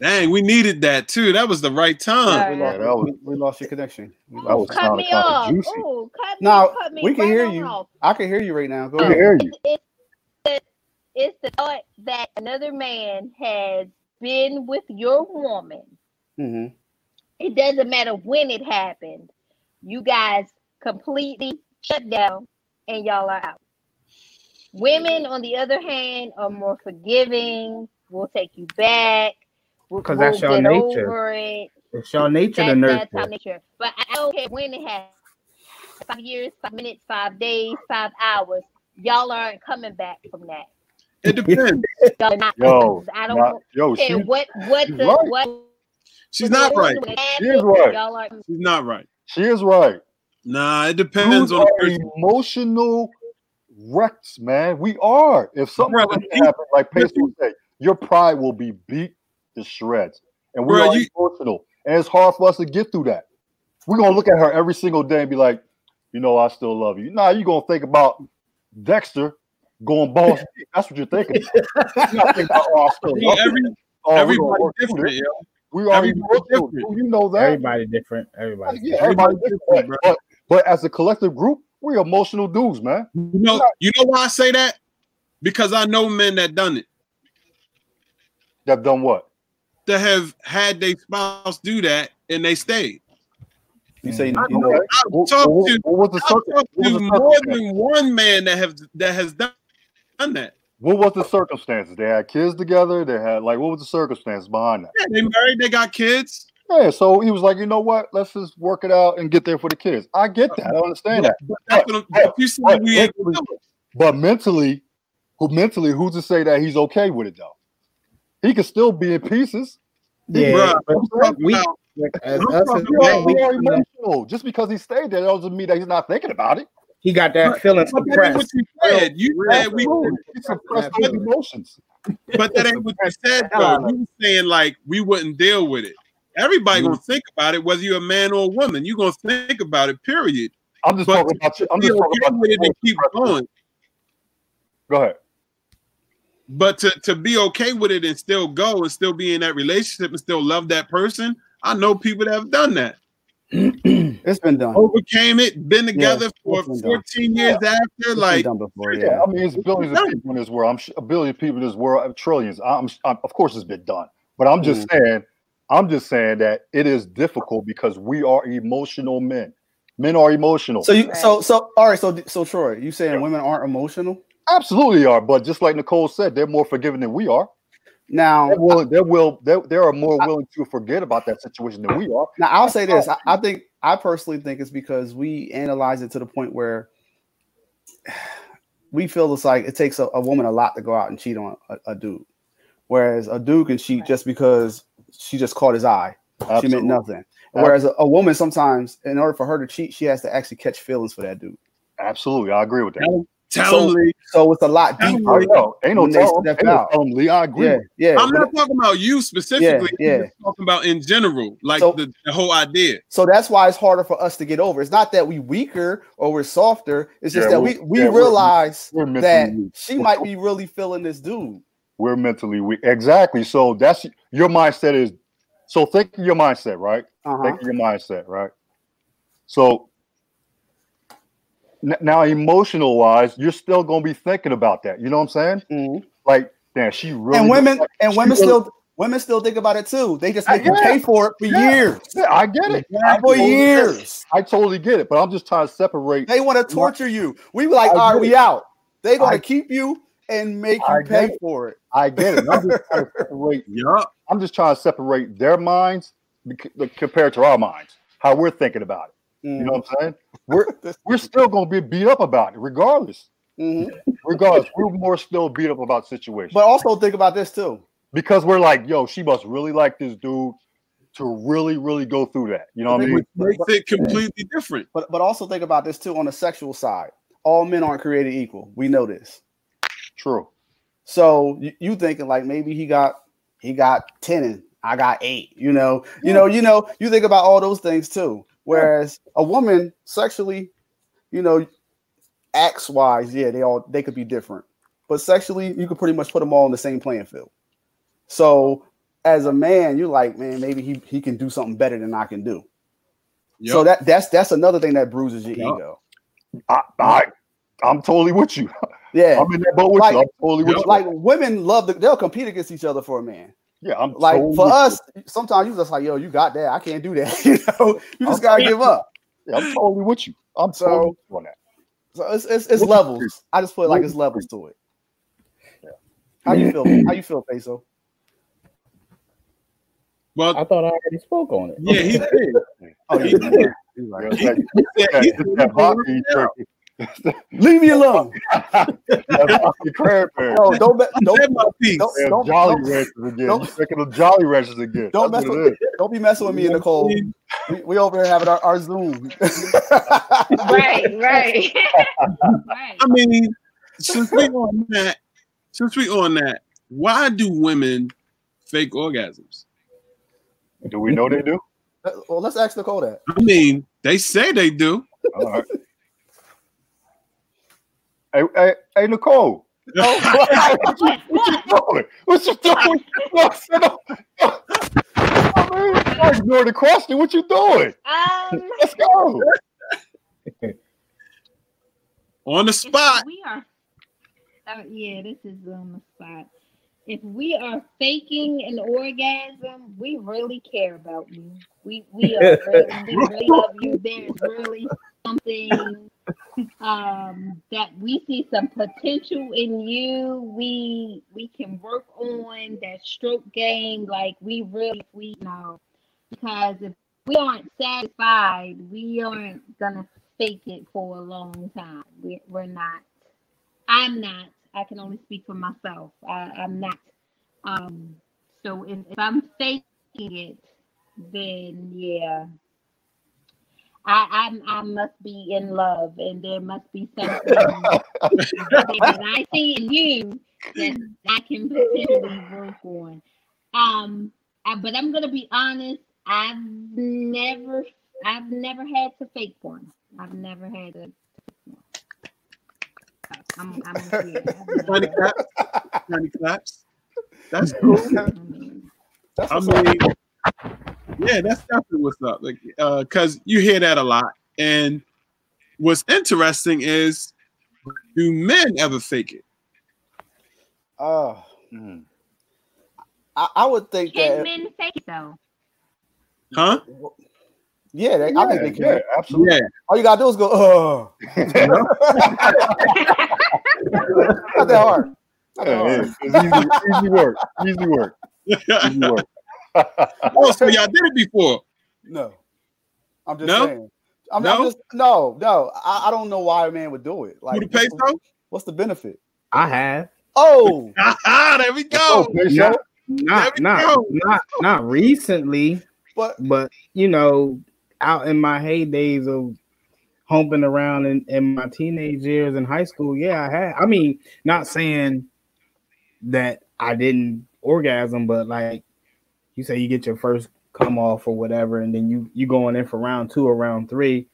Dang, we needed that too. That was the right time. We lost, that was- we, we lost your connection. We That lost cut sounded me off. Ooh, cut me, Now cut me we can right hear on you. off. I can hear you right now. Go I ahead. hear you. It's, it's, it's the thought that another man has been with your woman. hmm It doesn't matter when it happened. You guys completely shut down and y'all are out. Women, on the other hand, are more forgiving, will take you back, will, 'Cause will that's your get nature. over it. It's your nature to That, that's nurture. our nature. But I don't care when it happens. Five years, five minutes, five days, five hours. Y'all aren't coming back from that. It depends. <laughs> Y'all not. Yo, I don't Not- yo, she, care what what she's the right. what She's not right. She is right. Y'all are She's not right. she is right. Nah, it depends Dudes on the are emotional wrecks, man. We are. If something Brother, like happens, like Peso said, your pride will be beat to shreds. And we Bro, are you- emotional. And it's hard for us to get through that. We're gonna look at her every single day and be like, you know, I still love you. Nah, you're gonna think about Dexter going balls. deep. <laughs> That's what you're thinking. about. You're thinking about, oh, I still You know, love you. every, Oh, we're gonna everybody's work through different, this. yo. We are everybody's different. You know that. Everybody different. Everybody. Yeah, everybody different. different, bro. But, but as a collective group, we're emotional dudes, man. You know, you know why I say that? Because I know men that done it. That done what? That have had their spouse do that and they stayed. You say I you know I've What, talked what- to, what was the I've circum- talked what was to the more than one man that have that has done, done that. What was the circumstances? They had kids together. They had like what was the circumstances behind that? Yeah, they married, they got kids. Yeah, so he was like, you know what? Let's just work it out and get there for the kids. I get that. I understand that. But that's but but- we but- gonna do it. But mentally, who mentally, who's to say that he's okay with it though? He could still be in pieces. Yeah, Bruh, but I'm talking we- about- as I'm us talking as You men, are, we are emotional. Just because he stayed there doesn't mean that he's not thinking about it. he got that feeling But that ain't what suppressed. you said. You said we, Absolutely. He suppressed his emotions. but that ain't what you said. Though. You were saying like we wouldn't deal with it. Everybody gonna mm-hmm. think about it, whether you're a man or a woman. You're gonna think about it. Period. I'm just But talking about. You. I'm just talking about. with it and keep going. Go ahead. But to, to be okay with it and still go and still be in that relationship and still love that person, I know people that have done that. <clears throat> it's been done. Overcame it, been together for it's been done. 14 years after. It's Like, done before. Yeah, Yeah. I mean, it's billions of people in this world. I'm a billion people in this world, trillions. I'm, I'm, of course, it's been done, but I'm just mm. saying, I'm just saying that it is difficult because we are emotional men. Men are emotional. So you so so all right. So so Troy, you saying women aren't emotional? Absolutely are, but just like Nicole said, they're more forgiving than we are. Now They're willing, they're will, they're, they are more willing to forget about that situation than we are. Now I'll say this. Oh. I, I think I personally think it's because we analyze it to the point where <sighs> we feel it's like it takes a, a woman a lot to go out and cheat on a, a dude. Whereas a dude can cheat just because she just caught his eye. She meant nothing. Whereas a, a woman sometimes, in order for her to cheat, she has to actually catch feelings for that dude. Absolutely, I agree with that. tell So- me. So it's a lot Tell deeper. I know. Ain't no When they telling. step Ain't no out. telling, Lee. I agree. Yeah, yeah. I'm not talking about you specifically. Yeah, I'm talking about in general, like So- the, the whole idea. So that's why it's harder for us to get over. It's not that we weaker or we're softer. It's just Yeah, that we- we, we yeah, we're- realize we're that weak. she might be really feeling this dude. We're mentally weak. Exactly. So that's your mindset is. So think your mindset, right? Uh-huh. Think your mindset, right? So n- now, emotional wise, you're still gonna be thinking about that. You know what I'm saying? Mhm. Like, damn, she really. and women and she women really- still women still think about it too. They just make you pay for it for Yeah. years. Yeah, I get it. I For totally years. I totally get it, but I'm just trying to separate. They want to torture you. We like, I all right, we out. They gonna I- keep you and make you get pay it. for it. I get it. I'm just trying to <laughs> separate. Yup. I'm just trying to separate their minds compared to our minds, how we're thinking about it. You know what I'm saying? We're <laughs> we're still gonna be beat up about it, regardless. Mhm. Regardless, we're more still beat up about situations But also think about this too. because we're like, yo, she must really like this dude to really, really go through that. You know what I mean? Which makes it completely different. But but also think about this too on the sexual side. All men aren't created equal. We know this. True. So you, you thinking like maybe he got he got 10 and I got eight, you know, you know, you know, you think about all those things too. Whereas a woman sexually, you know, acts wise, yeah, they all they could be different. But sexually, you could pretty much put them all in the same playing field. So as a man, you're like, man, maybe he, he can do something better than I can do. Yep. So that that's that's another thing that bruises your Yep. ego. I, I, I'm totally with you. <laughs> Yeah. I'm in that boat with Like- you. I'm totally with you. Like women love the they'll compete against each other for a man. yeah, I'm Like totally for with us, sometimes you just like, yo, you got that. I can't do that. <laughs> you know, you just gotta give up. Yeah, I'm totally with you. I'm So- totally with you on that. So it's it's, it's levels. I just feel like it's levels to it. Yeah. How you feel? How you feel, Peso? Well, I thought I already spoke on it. yeah, he <laughs> did. Oh, He did. He's like, Yeah, it's that- Yeah, it's he that- it's did. that vodka turkey. Leave me alone. That vodka cranberry. Don't be- Said don't my piece. don't- don't- Jolly don't- Ranchers again. don't- You thinking of Jolly Ranchers again. don't mess with don't be messing with me and Nicole. We, we over here having our, our Zoom. Right, <laughs> right, right. I mean, since we on that, since we on that, why do women fake orgasms? Do we know they do? well, let's ask Nicole that. I mean, they say they do. All right. Hey, hey, hey, Nicole. <laughs> Oh, <laughs> what you doing? What you doing? Look, sit up. I mean, I ignored the question. What you doing? Um, Let's go. <laughs> On the spot. We are. Uh, yeah, this is on the spot. If we are faking an orgasm, we really care about you. We we are really, we really love you. There's really something um, that we see some potential in you. We we can work on that stroke game. Like we really we know because if we aren't satisfied, we aren't gonna fake it for a long time. We're, we're not. I'm not. I can only speak for myself. I, I'm not. Um, so if, if I'm faking it, then yeah, I, I I must be in love, and there must be something <laughs> that I see in you that I can potentially work on. Um, I, but I'm gonna be honest. I've never, I've never had to fake one. I've never had to. I'm, I'm yeah, I've <laughs> Tiny never- claps. Tiny claps. That's <laughs> cool. I mean, That's I mean, yeah, that's definitely what's up. Like, uh, cause you hear that a lot. And what's interesting is, do men ever fake it? Oh, Mhm. I, I would think Can that. men fake it though? Huh? Yeah, they, I think they can. yeah, absolutely. Yeah. All you gotta do is go. Oh, <laughs> <laughs> not that hard. Not that Yeah, hard. yeah. It's easy, easy work. Easy work. <laughs> Easy work. Oh, so y'all did it before. No, I'm just No? saying. I'm, No? I'm just no, no. I, I don't know why a man would do it. Like, the what's the, peso? what's the benefit? I have. Oh, <laughs> there we Oh, go. okay, Not, so- not, we not, go. not, not recently, but but you know, out in my heydays of humping around in, in my teenage years in high school, yeah, I had. I mean, not saying that I didn't orgasm, but like you say, you get your first come off or whatever, and then you you going in for round two or round three,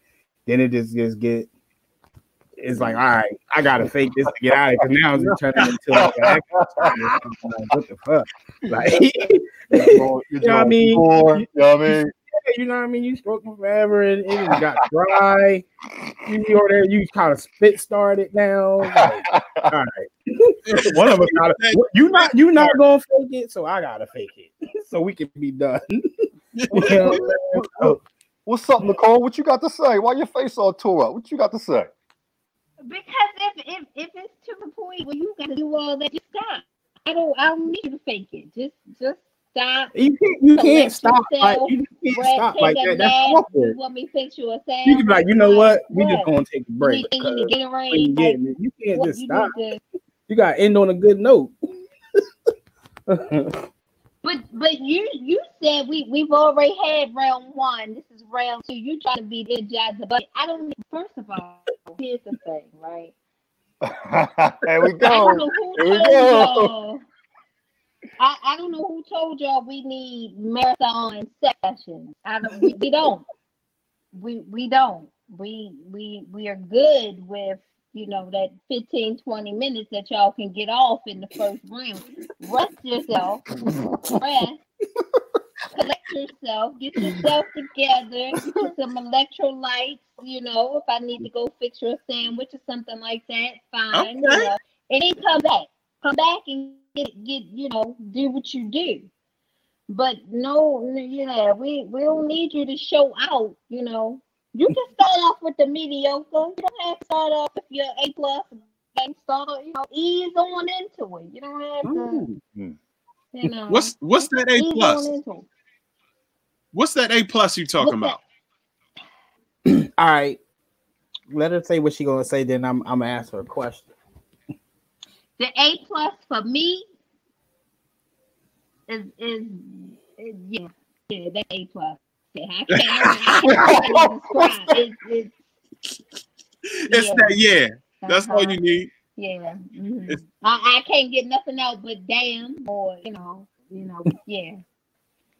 then it just just get. It's like, all right, I gotta fake this to get out of it because now it's <laughs> turning into like, an exercise. what the fuck? Like, <laughs> You're going- you're You know what I mean? You know what I mean? You know what I mean? You stroking forever and it just got dry. You you over there, you kind of spit started now. Like, all right. <laughs> One of us gotta you not you not gonna fake it, so I gotta fake it. <laughs> so we can be done. You know what I'm saying? So, What's up, Nicole? What you got to say? Why your face all tore up? What you got to say? Because if if if it's to the point where you got to do all that, just stop. I don't. I don't need you to fake it. Just just stop. you can't you can't stop like you can't Brad, stop like that. That's nap. awkward. You want me to fix you a sandwich? You can be like, you know what? We just What? gonna take a You break. need, you because need to uh, get we arranged. ain't Like, getting it. You can't what just you stop. need to You gotta end on a good note. <laughs> But but you you said we we've already had round one. This is round two. You trying to be energizer, but I don't. First of all, here's the thing, right? <laughs> there we I go. don't know who Here we told go. I, I don't know who told y'all we need marathon sessions. I don't. We, we don't. We we don't. We we we are good with you know that 15 20 minutes that y'all can get off in the first round. Rest yourself. Rest. Collect yourself. Get yourself together. Get some electrolytes. You know, if I need to go fix your sandwich or something like that, fine. You Okay. know, and then come back. Come back and get get you know do what you do. But no, n- yeah, we we don't need you to show out. You know, you can start off with the mediocre. You don't have to start off with your A plus. And start, off, you know, ease on into it. You don't have to, Mm. you know. What's what's that A plus? on into it. What's that A plus you talking What's about? <clears throat> All right. Let her say what she gonna say, then I'm I'm gonna ask her a question. The A plus for me is is, is yeah yeah that A plus. Yeah, I can't, <laughs> I can't. It's, it's, It's Yeah. that yeah. That's all uh-huh. you need. Yeah. mhm. I, I can't get nothing else but damn or you know, you know, yeah.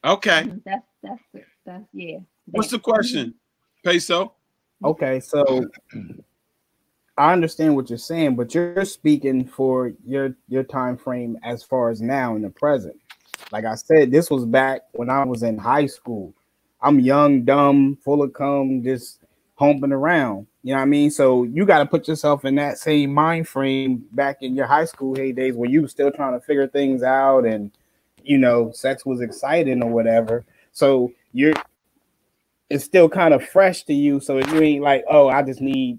Okay. Mhm, That's that's it. That's yeah. What's the that. question? Peso. Okay, so I understand what you're saying, but you're speaking for your your time frame as far as now in the present. Like I said, this was back when I was in high school. I'm young, dumb, full of cum, just humping around. You know what I mean? So you got to put yourself in that same mind frame back in your high school heydays where you were still trying to figure things out and you know, sex was exciting or whatever. So you're it's still kind of fresh to you. So you ain't like, oh, I just need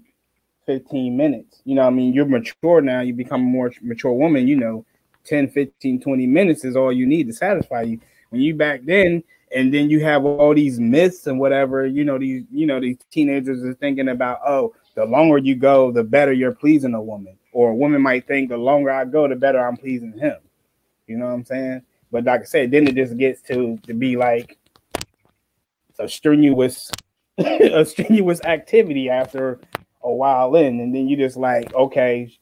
15 minutes. You know, I mean, you're mature now, you become a more mature woman, you know, 10, 15, 20 minutes is all you need to satisfy you. When you back then, and then you have all these myths and whatever, you know, these, you know, these teenagers are thinking about, oh, the longer you go, the better you're pleasing a woman. Or a woman might think the longer I go, the better I'm pleasing him. You know what I'm saying? But like I said, then it just gets to to be like a strenuous <laughs> a strenuous activity after a while in, and then you just like, okay,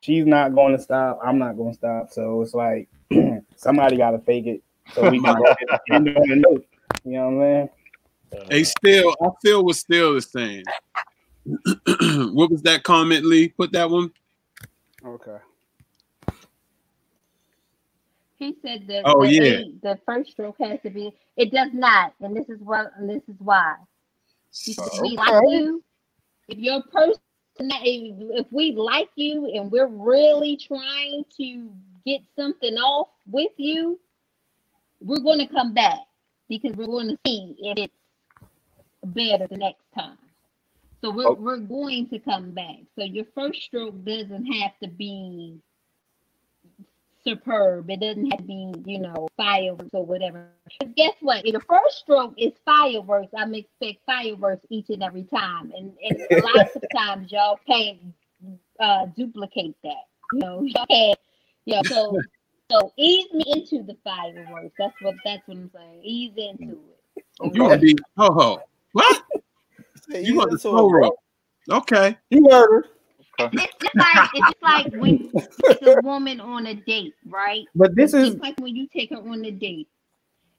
she's not going to stop, I'm not going to stop. So it's like <clears throat> somebody got to fake it so we can go end on the note. You know what I'm saying? Hey, Steele, I feel what Steele is saying. <clears throat> what was that comment, Lee? Put that one. Okay. He said that Oh, the, yeah. A- the first stroke has to be it does not, and this is what and this is why. Because if we like you, if your person if we like you and we're really trying to get something off with you, we're gonna come back because we're gonna see if it's better the next time. So we're Oh. we're going to come back. So your first stroke doesn't have to be superb. It doesn't have to be, you know, fireworks or whatever. 'Cause guess what? If the first stroke is fireworks, I'm expect fireworks each and every time. And and a lot of times y'all can't uh duplicate that. You know, <laughs> y'all can't yeah, so so ease me into the fireworks. That's what that's what I'm saying. Ease into it. You want to be ho ho? What? You want the slow roll? Okay. You heard her. It's just like it's just like when you take a woman on a date, right? But this is just like when you take her on a date.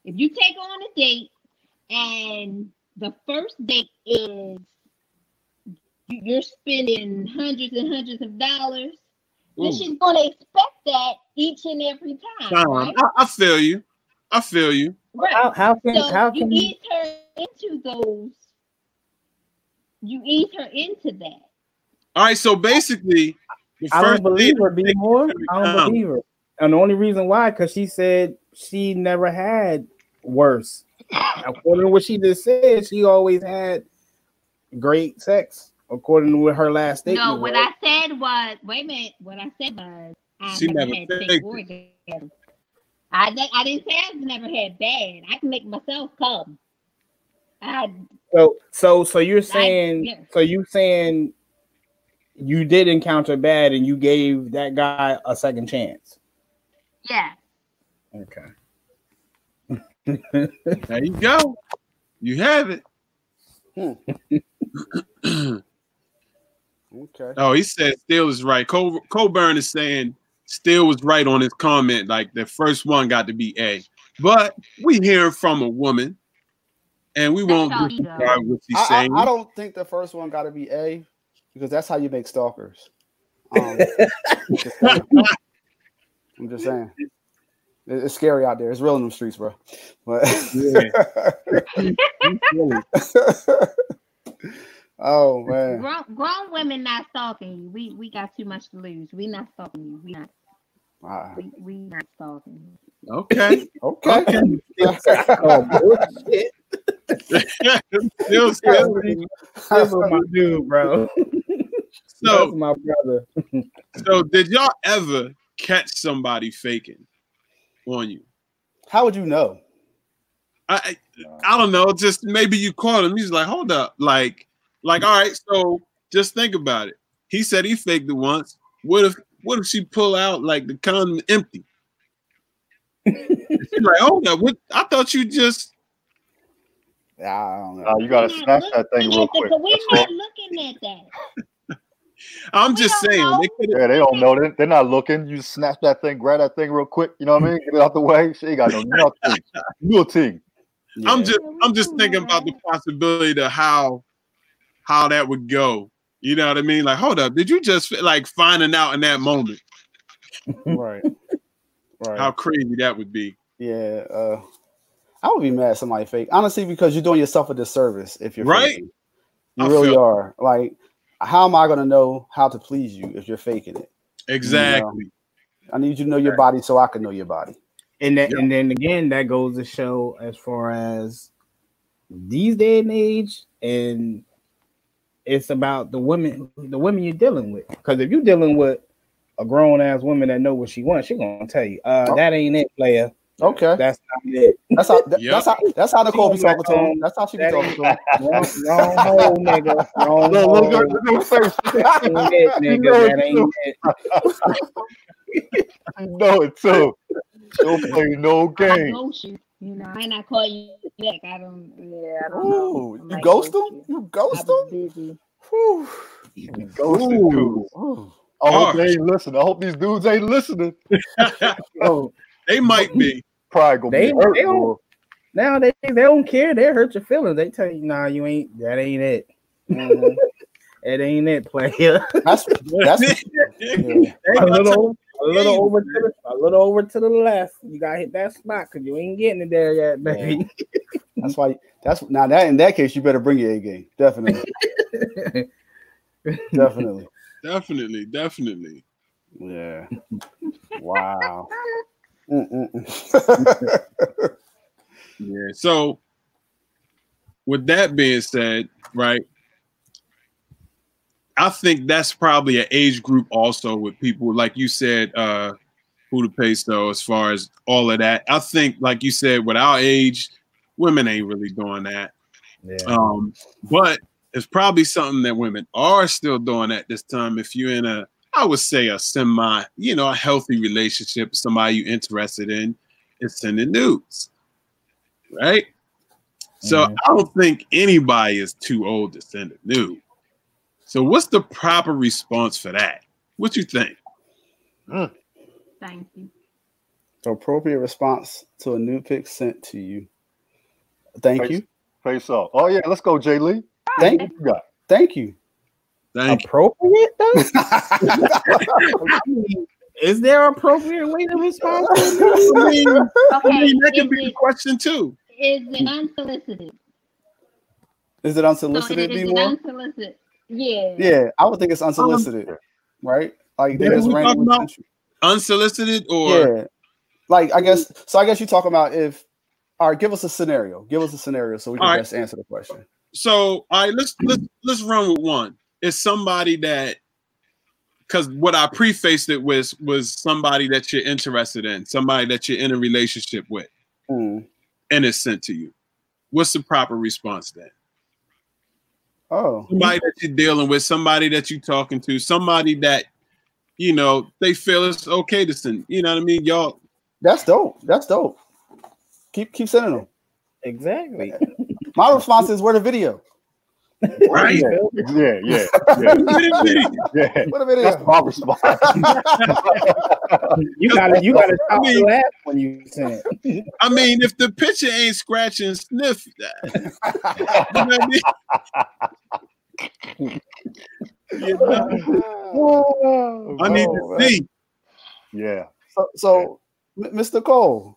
If you take her on a date and the first date is you- you're spending hundreds and hundreds of dollars, then she's gonna expect that each and every time, Time. right? I, I feel you. I feel you. Right. how, how can So how you can you ease her into those. You ease her into that. All right. So basically, the I don't believe her, B more. I don't Um, believe her. And the only reason why, because she said she never had worse. According to what she just said, she always had great sex. According to her last statement. No, what was. I said was, wait a minute. What I said was, I She never, never had faked sex it. orgasm. I, I didn't say I've never had bad. I can make myself come. I So so so you're saying yeah. so you saying you did encounter bad and you gave that guy a second chance. yeah. Okay. <laughs> There you go. You have it. Hmm. <clears throat> Okay. Oh, he said Steele is right. Col- Colburn is saying Steele was right on his comment. Like the first one got to be A, but we hear from a woman, and we won't disregard what she's I, I, saying. I don't think the first one got to be A because that's how you make stalkers. <laughs> Um. I'm just saying. It's scary out there. It's real in them streets, bro. But <laughs> oh man, Grown, grown women not stalking you. We we got too much to lose. We not stalking you. We not Wow. we, we not stalking you. okay. okay. <laughs> Oh, Steele, Steele. That's my dude, bro. <laughs> That's So, my brother. <laughs> so did y'all ever catch somebody faking on you? How would you know? I, I I don't know. Just maybe you caught him. He's like, hold up, like, like, all right. So just think about it. He said he faked it once. What if what if she pull out like the condom empty? <laughs> She's like, hold up. What? I thought you just. Yeah, I don't know. Uh, you gotta We snatch not that thing looking real at the- quick. We're That's all. not looking at that. <laughs> I'm We just saying. know. They Yeah, they don't know. They, they're not looking. You snatch that thing, grab that thing real quick. You know what I mean? Get it out the way. She ain't got no <laughs> nothing. Nothing. I'm just I'm just thinking about the possibility to how how that would go. You know what I mean? Like, hold up, did you just like finding out in that moment right. <laughs> Right. how crazy that would be? Yeah, uh, I would be mad if somebody fake. Honestly, because you're doing yourself a disservice if you're Right? faking. You I really feel- are. Like, how am I gonna know how to please you if you're faking it? Exactly. I need you to know your body so I can know your body. And that, Yeah. and then again, that goes to show as far as these day and age, and it's about the women, the women you're dealing with. Because if you're dealing with a grown ass woman that know what she wants, she gonna tell you, uh, Oh. that ain't it, player. Okay, That's not it. that's how. that- Yep. That's how. That's how Nicole be gonna talking to him. Oh, that's how she be that talking ain't- to him. Wrong, wrong hole, nigga. Wrong Look, hole. look, look, look at his face. That ain't it, nigga. know That it ain't it. <laughs> You know it too. Don't play no I game. ghost you. You know, I might not call you back. I don't. Yeah, I don't know. Ooh, I you might ghost ghost him? you. You ghost I him? be busy. Whew. Ghosted Ooh. dudes. Ooh. I hope Harsh. they ain't listening. I hope these dudes ain't listening. <laughs> Oh, they might be. Probably gonna They- be hurt. they don't- boy. nowadays they don't care. They hurt your feelings. They tell you, nah, you ain't. That ain't it. Mhm. <laughs> It ain't it, player. That's that's <laughs> yeah. a little, a little over to the, a little over to the left. You gotta hit that spot because you ain't getting it there yet, baby. that's why. That's now that in that case you better bring your A game. Definitely, <laughs> definitely. definitely, definitely. Yeah. Wow. <laughs> Yeah. So, with that being said, right, I think that's probably an age group also with people like you said, uh, who to pay so as far as all of that. I think, like you said, with our age, women ain't really doing that. yeah. Um, but it's probably something that women are still doing at this time. If you're in a, I would say a semi, you know, a healthy relationship, somebody you're interested in, is sending nudes, right? So Mhm. I don't think anybody is too old to send a nude. So what's the proper response for that? What you think? Thank you. the appropriate response to a new pic sent to you. Thank you. Face off. Oh yeah, let's go, Jay Lee. Thank you got? thank you. Thank you. appropriate though? I <laughs> mean, <laughs> is there an appropriate way to respond? To <laughs> it? I mean, I mean, that is could be the it, question too. is it unsolicited? Is it So unsolicited, is D it unsolicited? Yeah. Yeah, I would think it's um, unsolicited, right? Like they just we talking randomly about- sent you. Unsolicited or Yeah, like I guess. So I guess you're talking about if. All right, give us a scenario. Give us a scenario so we can All right. best answer the question. so all right let's let's let's run with one it's somebody that because what i prefaced it with was somebody that you're interested in somebody that you're in a relationship with Hmm. and it's sent to you what's the proper response then Oh, somebody that you're dealing with somebody that you're talking to somebody that you know they feel it's okay to send you know what i mean y'all that's dope. That's dope. Keep keep sending them. Exactly. My response is, "Where the video?" Right? Yeah, yeah, yeah, yeah. yeah. What if it is? That's my response. You gotta you gotta I mean- laugh when you sing. I mean, if the picture ain't scratch and sniff, <laughs> you know what I mean? You know, oh, I need Oh, to man. see. yeah. So, so M- Mr. Cole, h-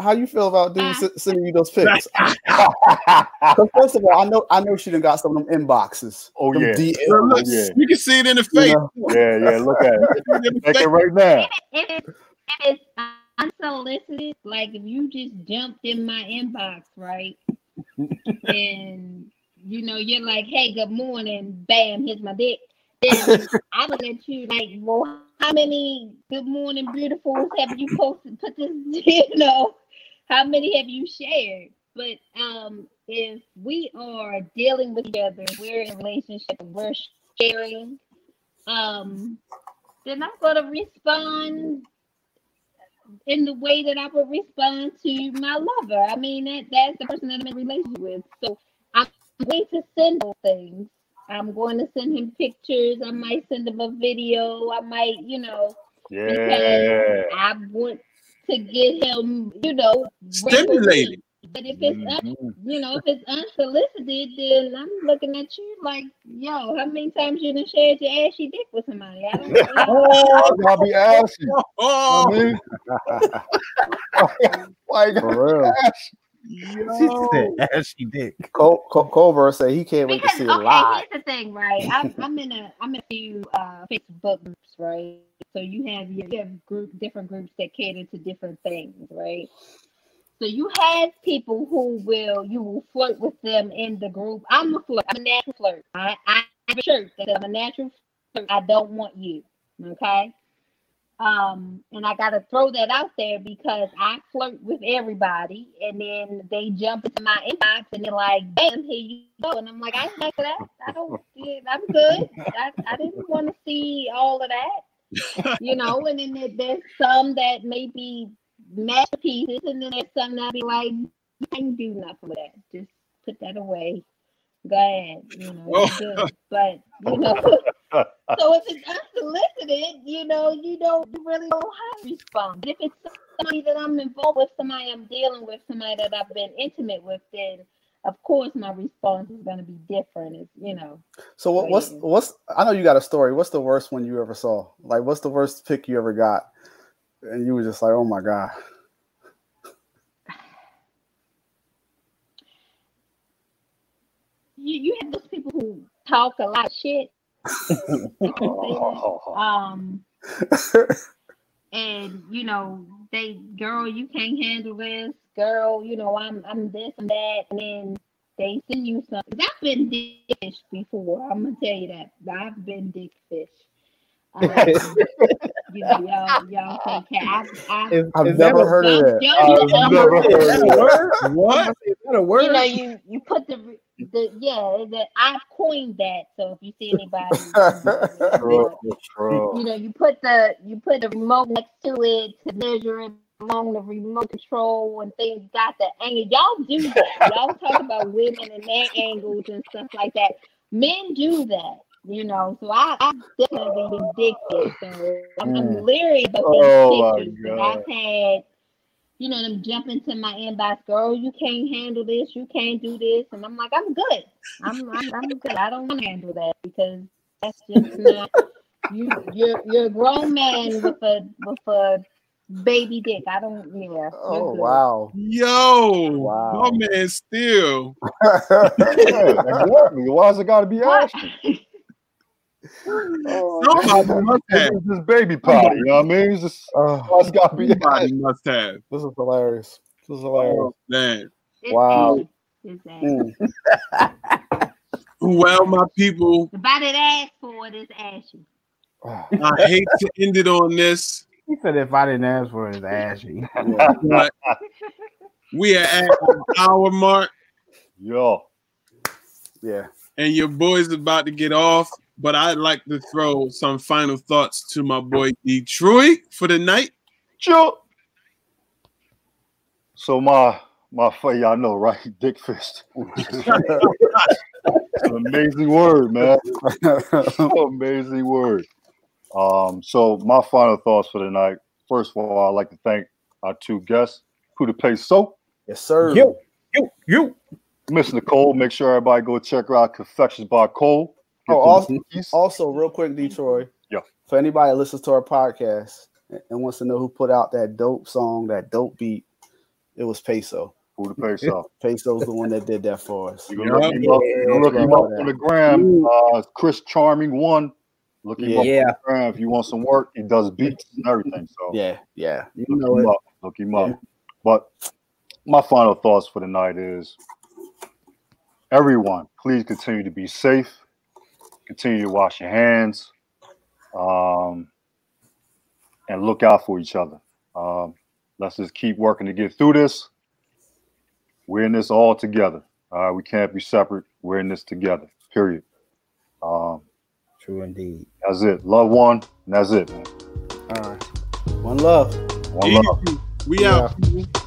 how you feel about dudes ah. s- sending you those pics? <laughs> <laughs> first of all, I know I know she done got some of them inboxes. Oh, them yeah. DMs, oh, Look, look, yeah. You can see it in the you face. know? yeah, yeah. Look at it. <laughs> See it Take it right now. if it's, if it's unsolicited, like if you just jumped in my inbox, right? and you know, you're like, hey, good morning, bam, here's my dick. Then I would let you like, well, how many good morning beautifuls have you posted? Put this, <laughs> you know, how many have you shared? But um, if we are dealing with each other, we're in a relationship, we're sharing, um, then I'm gonna respond in the way that I would respond to my lover. I mean, that that's the person that I'm in relationship with. So I'm going to send those things. I'm going to send him pictures. I might send him a video. I might, you know, Yeah. I want to get him, you know, Stimulated. But if it's un- Mhm. you know, if it's unsolicited, then I'm looking at you like, yo, how many times you done shared your ashy dick with somebody? I don't know. Oh, I'll be asking. Oh, I <laughs> mean, <laughs> why you got For real. Yo. <laughs> Ashy dick. Col- Col- Culver say he can't wait to Because see it okay, live. here's the thing, right? I'm, I'm in a I'm in a few uh, Facebook groups, right? So you have your you have group different groups that cater to different things, right? So you have people who will you will flirt with them in the group. I'm a flirt. I'm a natural flirt. I I have a shirt that I'm a natural flirt. I don't want you. Okay. Um, and I gotta throw that out there because I flirt with everybody, and then they jump into my inbox and they're like, "Bam, here you go," and I'm like, "I ain't like that. I don't. I'm good. I, I didn't want to see all of that, you know." <laughs> And then there, there's some that may be masterpieces, and then there's some that be like, "You can't do nothing with that. Just put that away. Go ahead. You know, it's good." But you know. <laughs> So if it's unsolicited, you know, you don't you really don't have to respond. If it's somebody that I'm involved with, somebody I'm dealing with, somebody that I've been intimate with, then of course my response is going to be different. It's, you know, So what, what's what's I know you got a story. What's the worst one you ever saw? Like what's the worst pick you ever got? And you were just like, oh my god. <sighs> you you have those people who talk a lot of shit. You. Can say that. Um, and you know they girl you can't handle this. Girl you know i'm i'm this and that. And then they send you something i've been dick fish before. I'm gonna tell you that. I've been dick fish um, <laughs> you know y'all y'all take care I've, I've, I've never heard of that. Yo, you I've know, never Is that a word? What? Is that a word? you know you you put the the yeah the i coined that so if you see anybody true, <laughs> true. you know, you put the you put the remote next to it to measure it along the remote control and things got the angle. Y'all do that. Y'all talk about women and their angles and stuff like that. Men do that, you know. So I, I definitely been addicted. So I'm, I'm mm. leery about Oh, these pictures. But God. I've had, you know, them jump into my inbox, girl, you can't handle this, you can't do this, and I'm like, I'm good. I'm I'm, I'm good. I don't want to handle that because that's just <laughs> not you you're you're a grown man with a with a baby dick. I don't yeah. oh wow. Yo, Wow. my man, still. <laughs> Yeah, exactly. Why is it got to be What? <laughs> asking? Somebody <laughs> must have. It's this baby pie. You know what I mean? It's just Oh, why it's got to be Somebody asking. <laughs> must have. this is hilarious. This is hilarious. Oh, man. Wow. ashy. It's. Mm. Well, my people, The body that asked for it is ashy. Oh, I hate to end it on this, He said if I didn't ask for it, it's ashy. but <laughs> we are at our mark, Yo. yeah. and your boy's about to get off. But I'd like to throw some final thoughts to my boy Detroit for the night. Sure. So my my fight, y'all know, right? <laughs> Dick fist. An <laughs> amazing word, man. <laughs> amazing word. Um, so my final thoughts for the night. First of all, I'd like to thank our two guests, Who to Pay So, yes, sir. You, you, you. Miss Nicole. Make sure everybody go check her out, Confections by Cole. Get Oh, also, <laughs> <laughs> also, real quick, Detroit. Yeah. For anybody that listens to our podcast and wants to know who put out that dope song, that dope beat, it was Peso. Who to Pay So. Peso's the one that did that for us. You can look him up, you look him up on the gram. Uh, Chris Charming one. Look him up Yeah. on the gram if you want some work. He does beats and everything. So Yeah, yeah. You look know him it. up. Look him up. But my final thoughts for the night is everyone, please continue to be safe. Continue to wash your hands. Um, and look out for each other. Um, let's just keep working to get through this. We're in this all together. Uh, we can't be separate. We're in this together. Period. Um, True indeed. that's it. Love one, and that's it, man. All right. One love. One love. We out. people.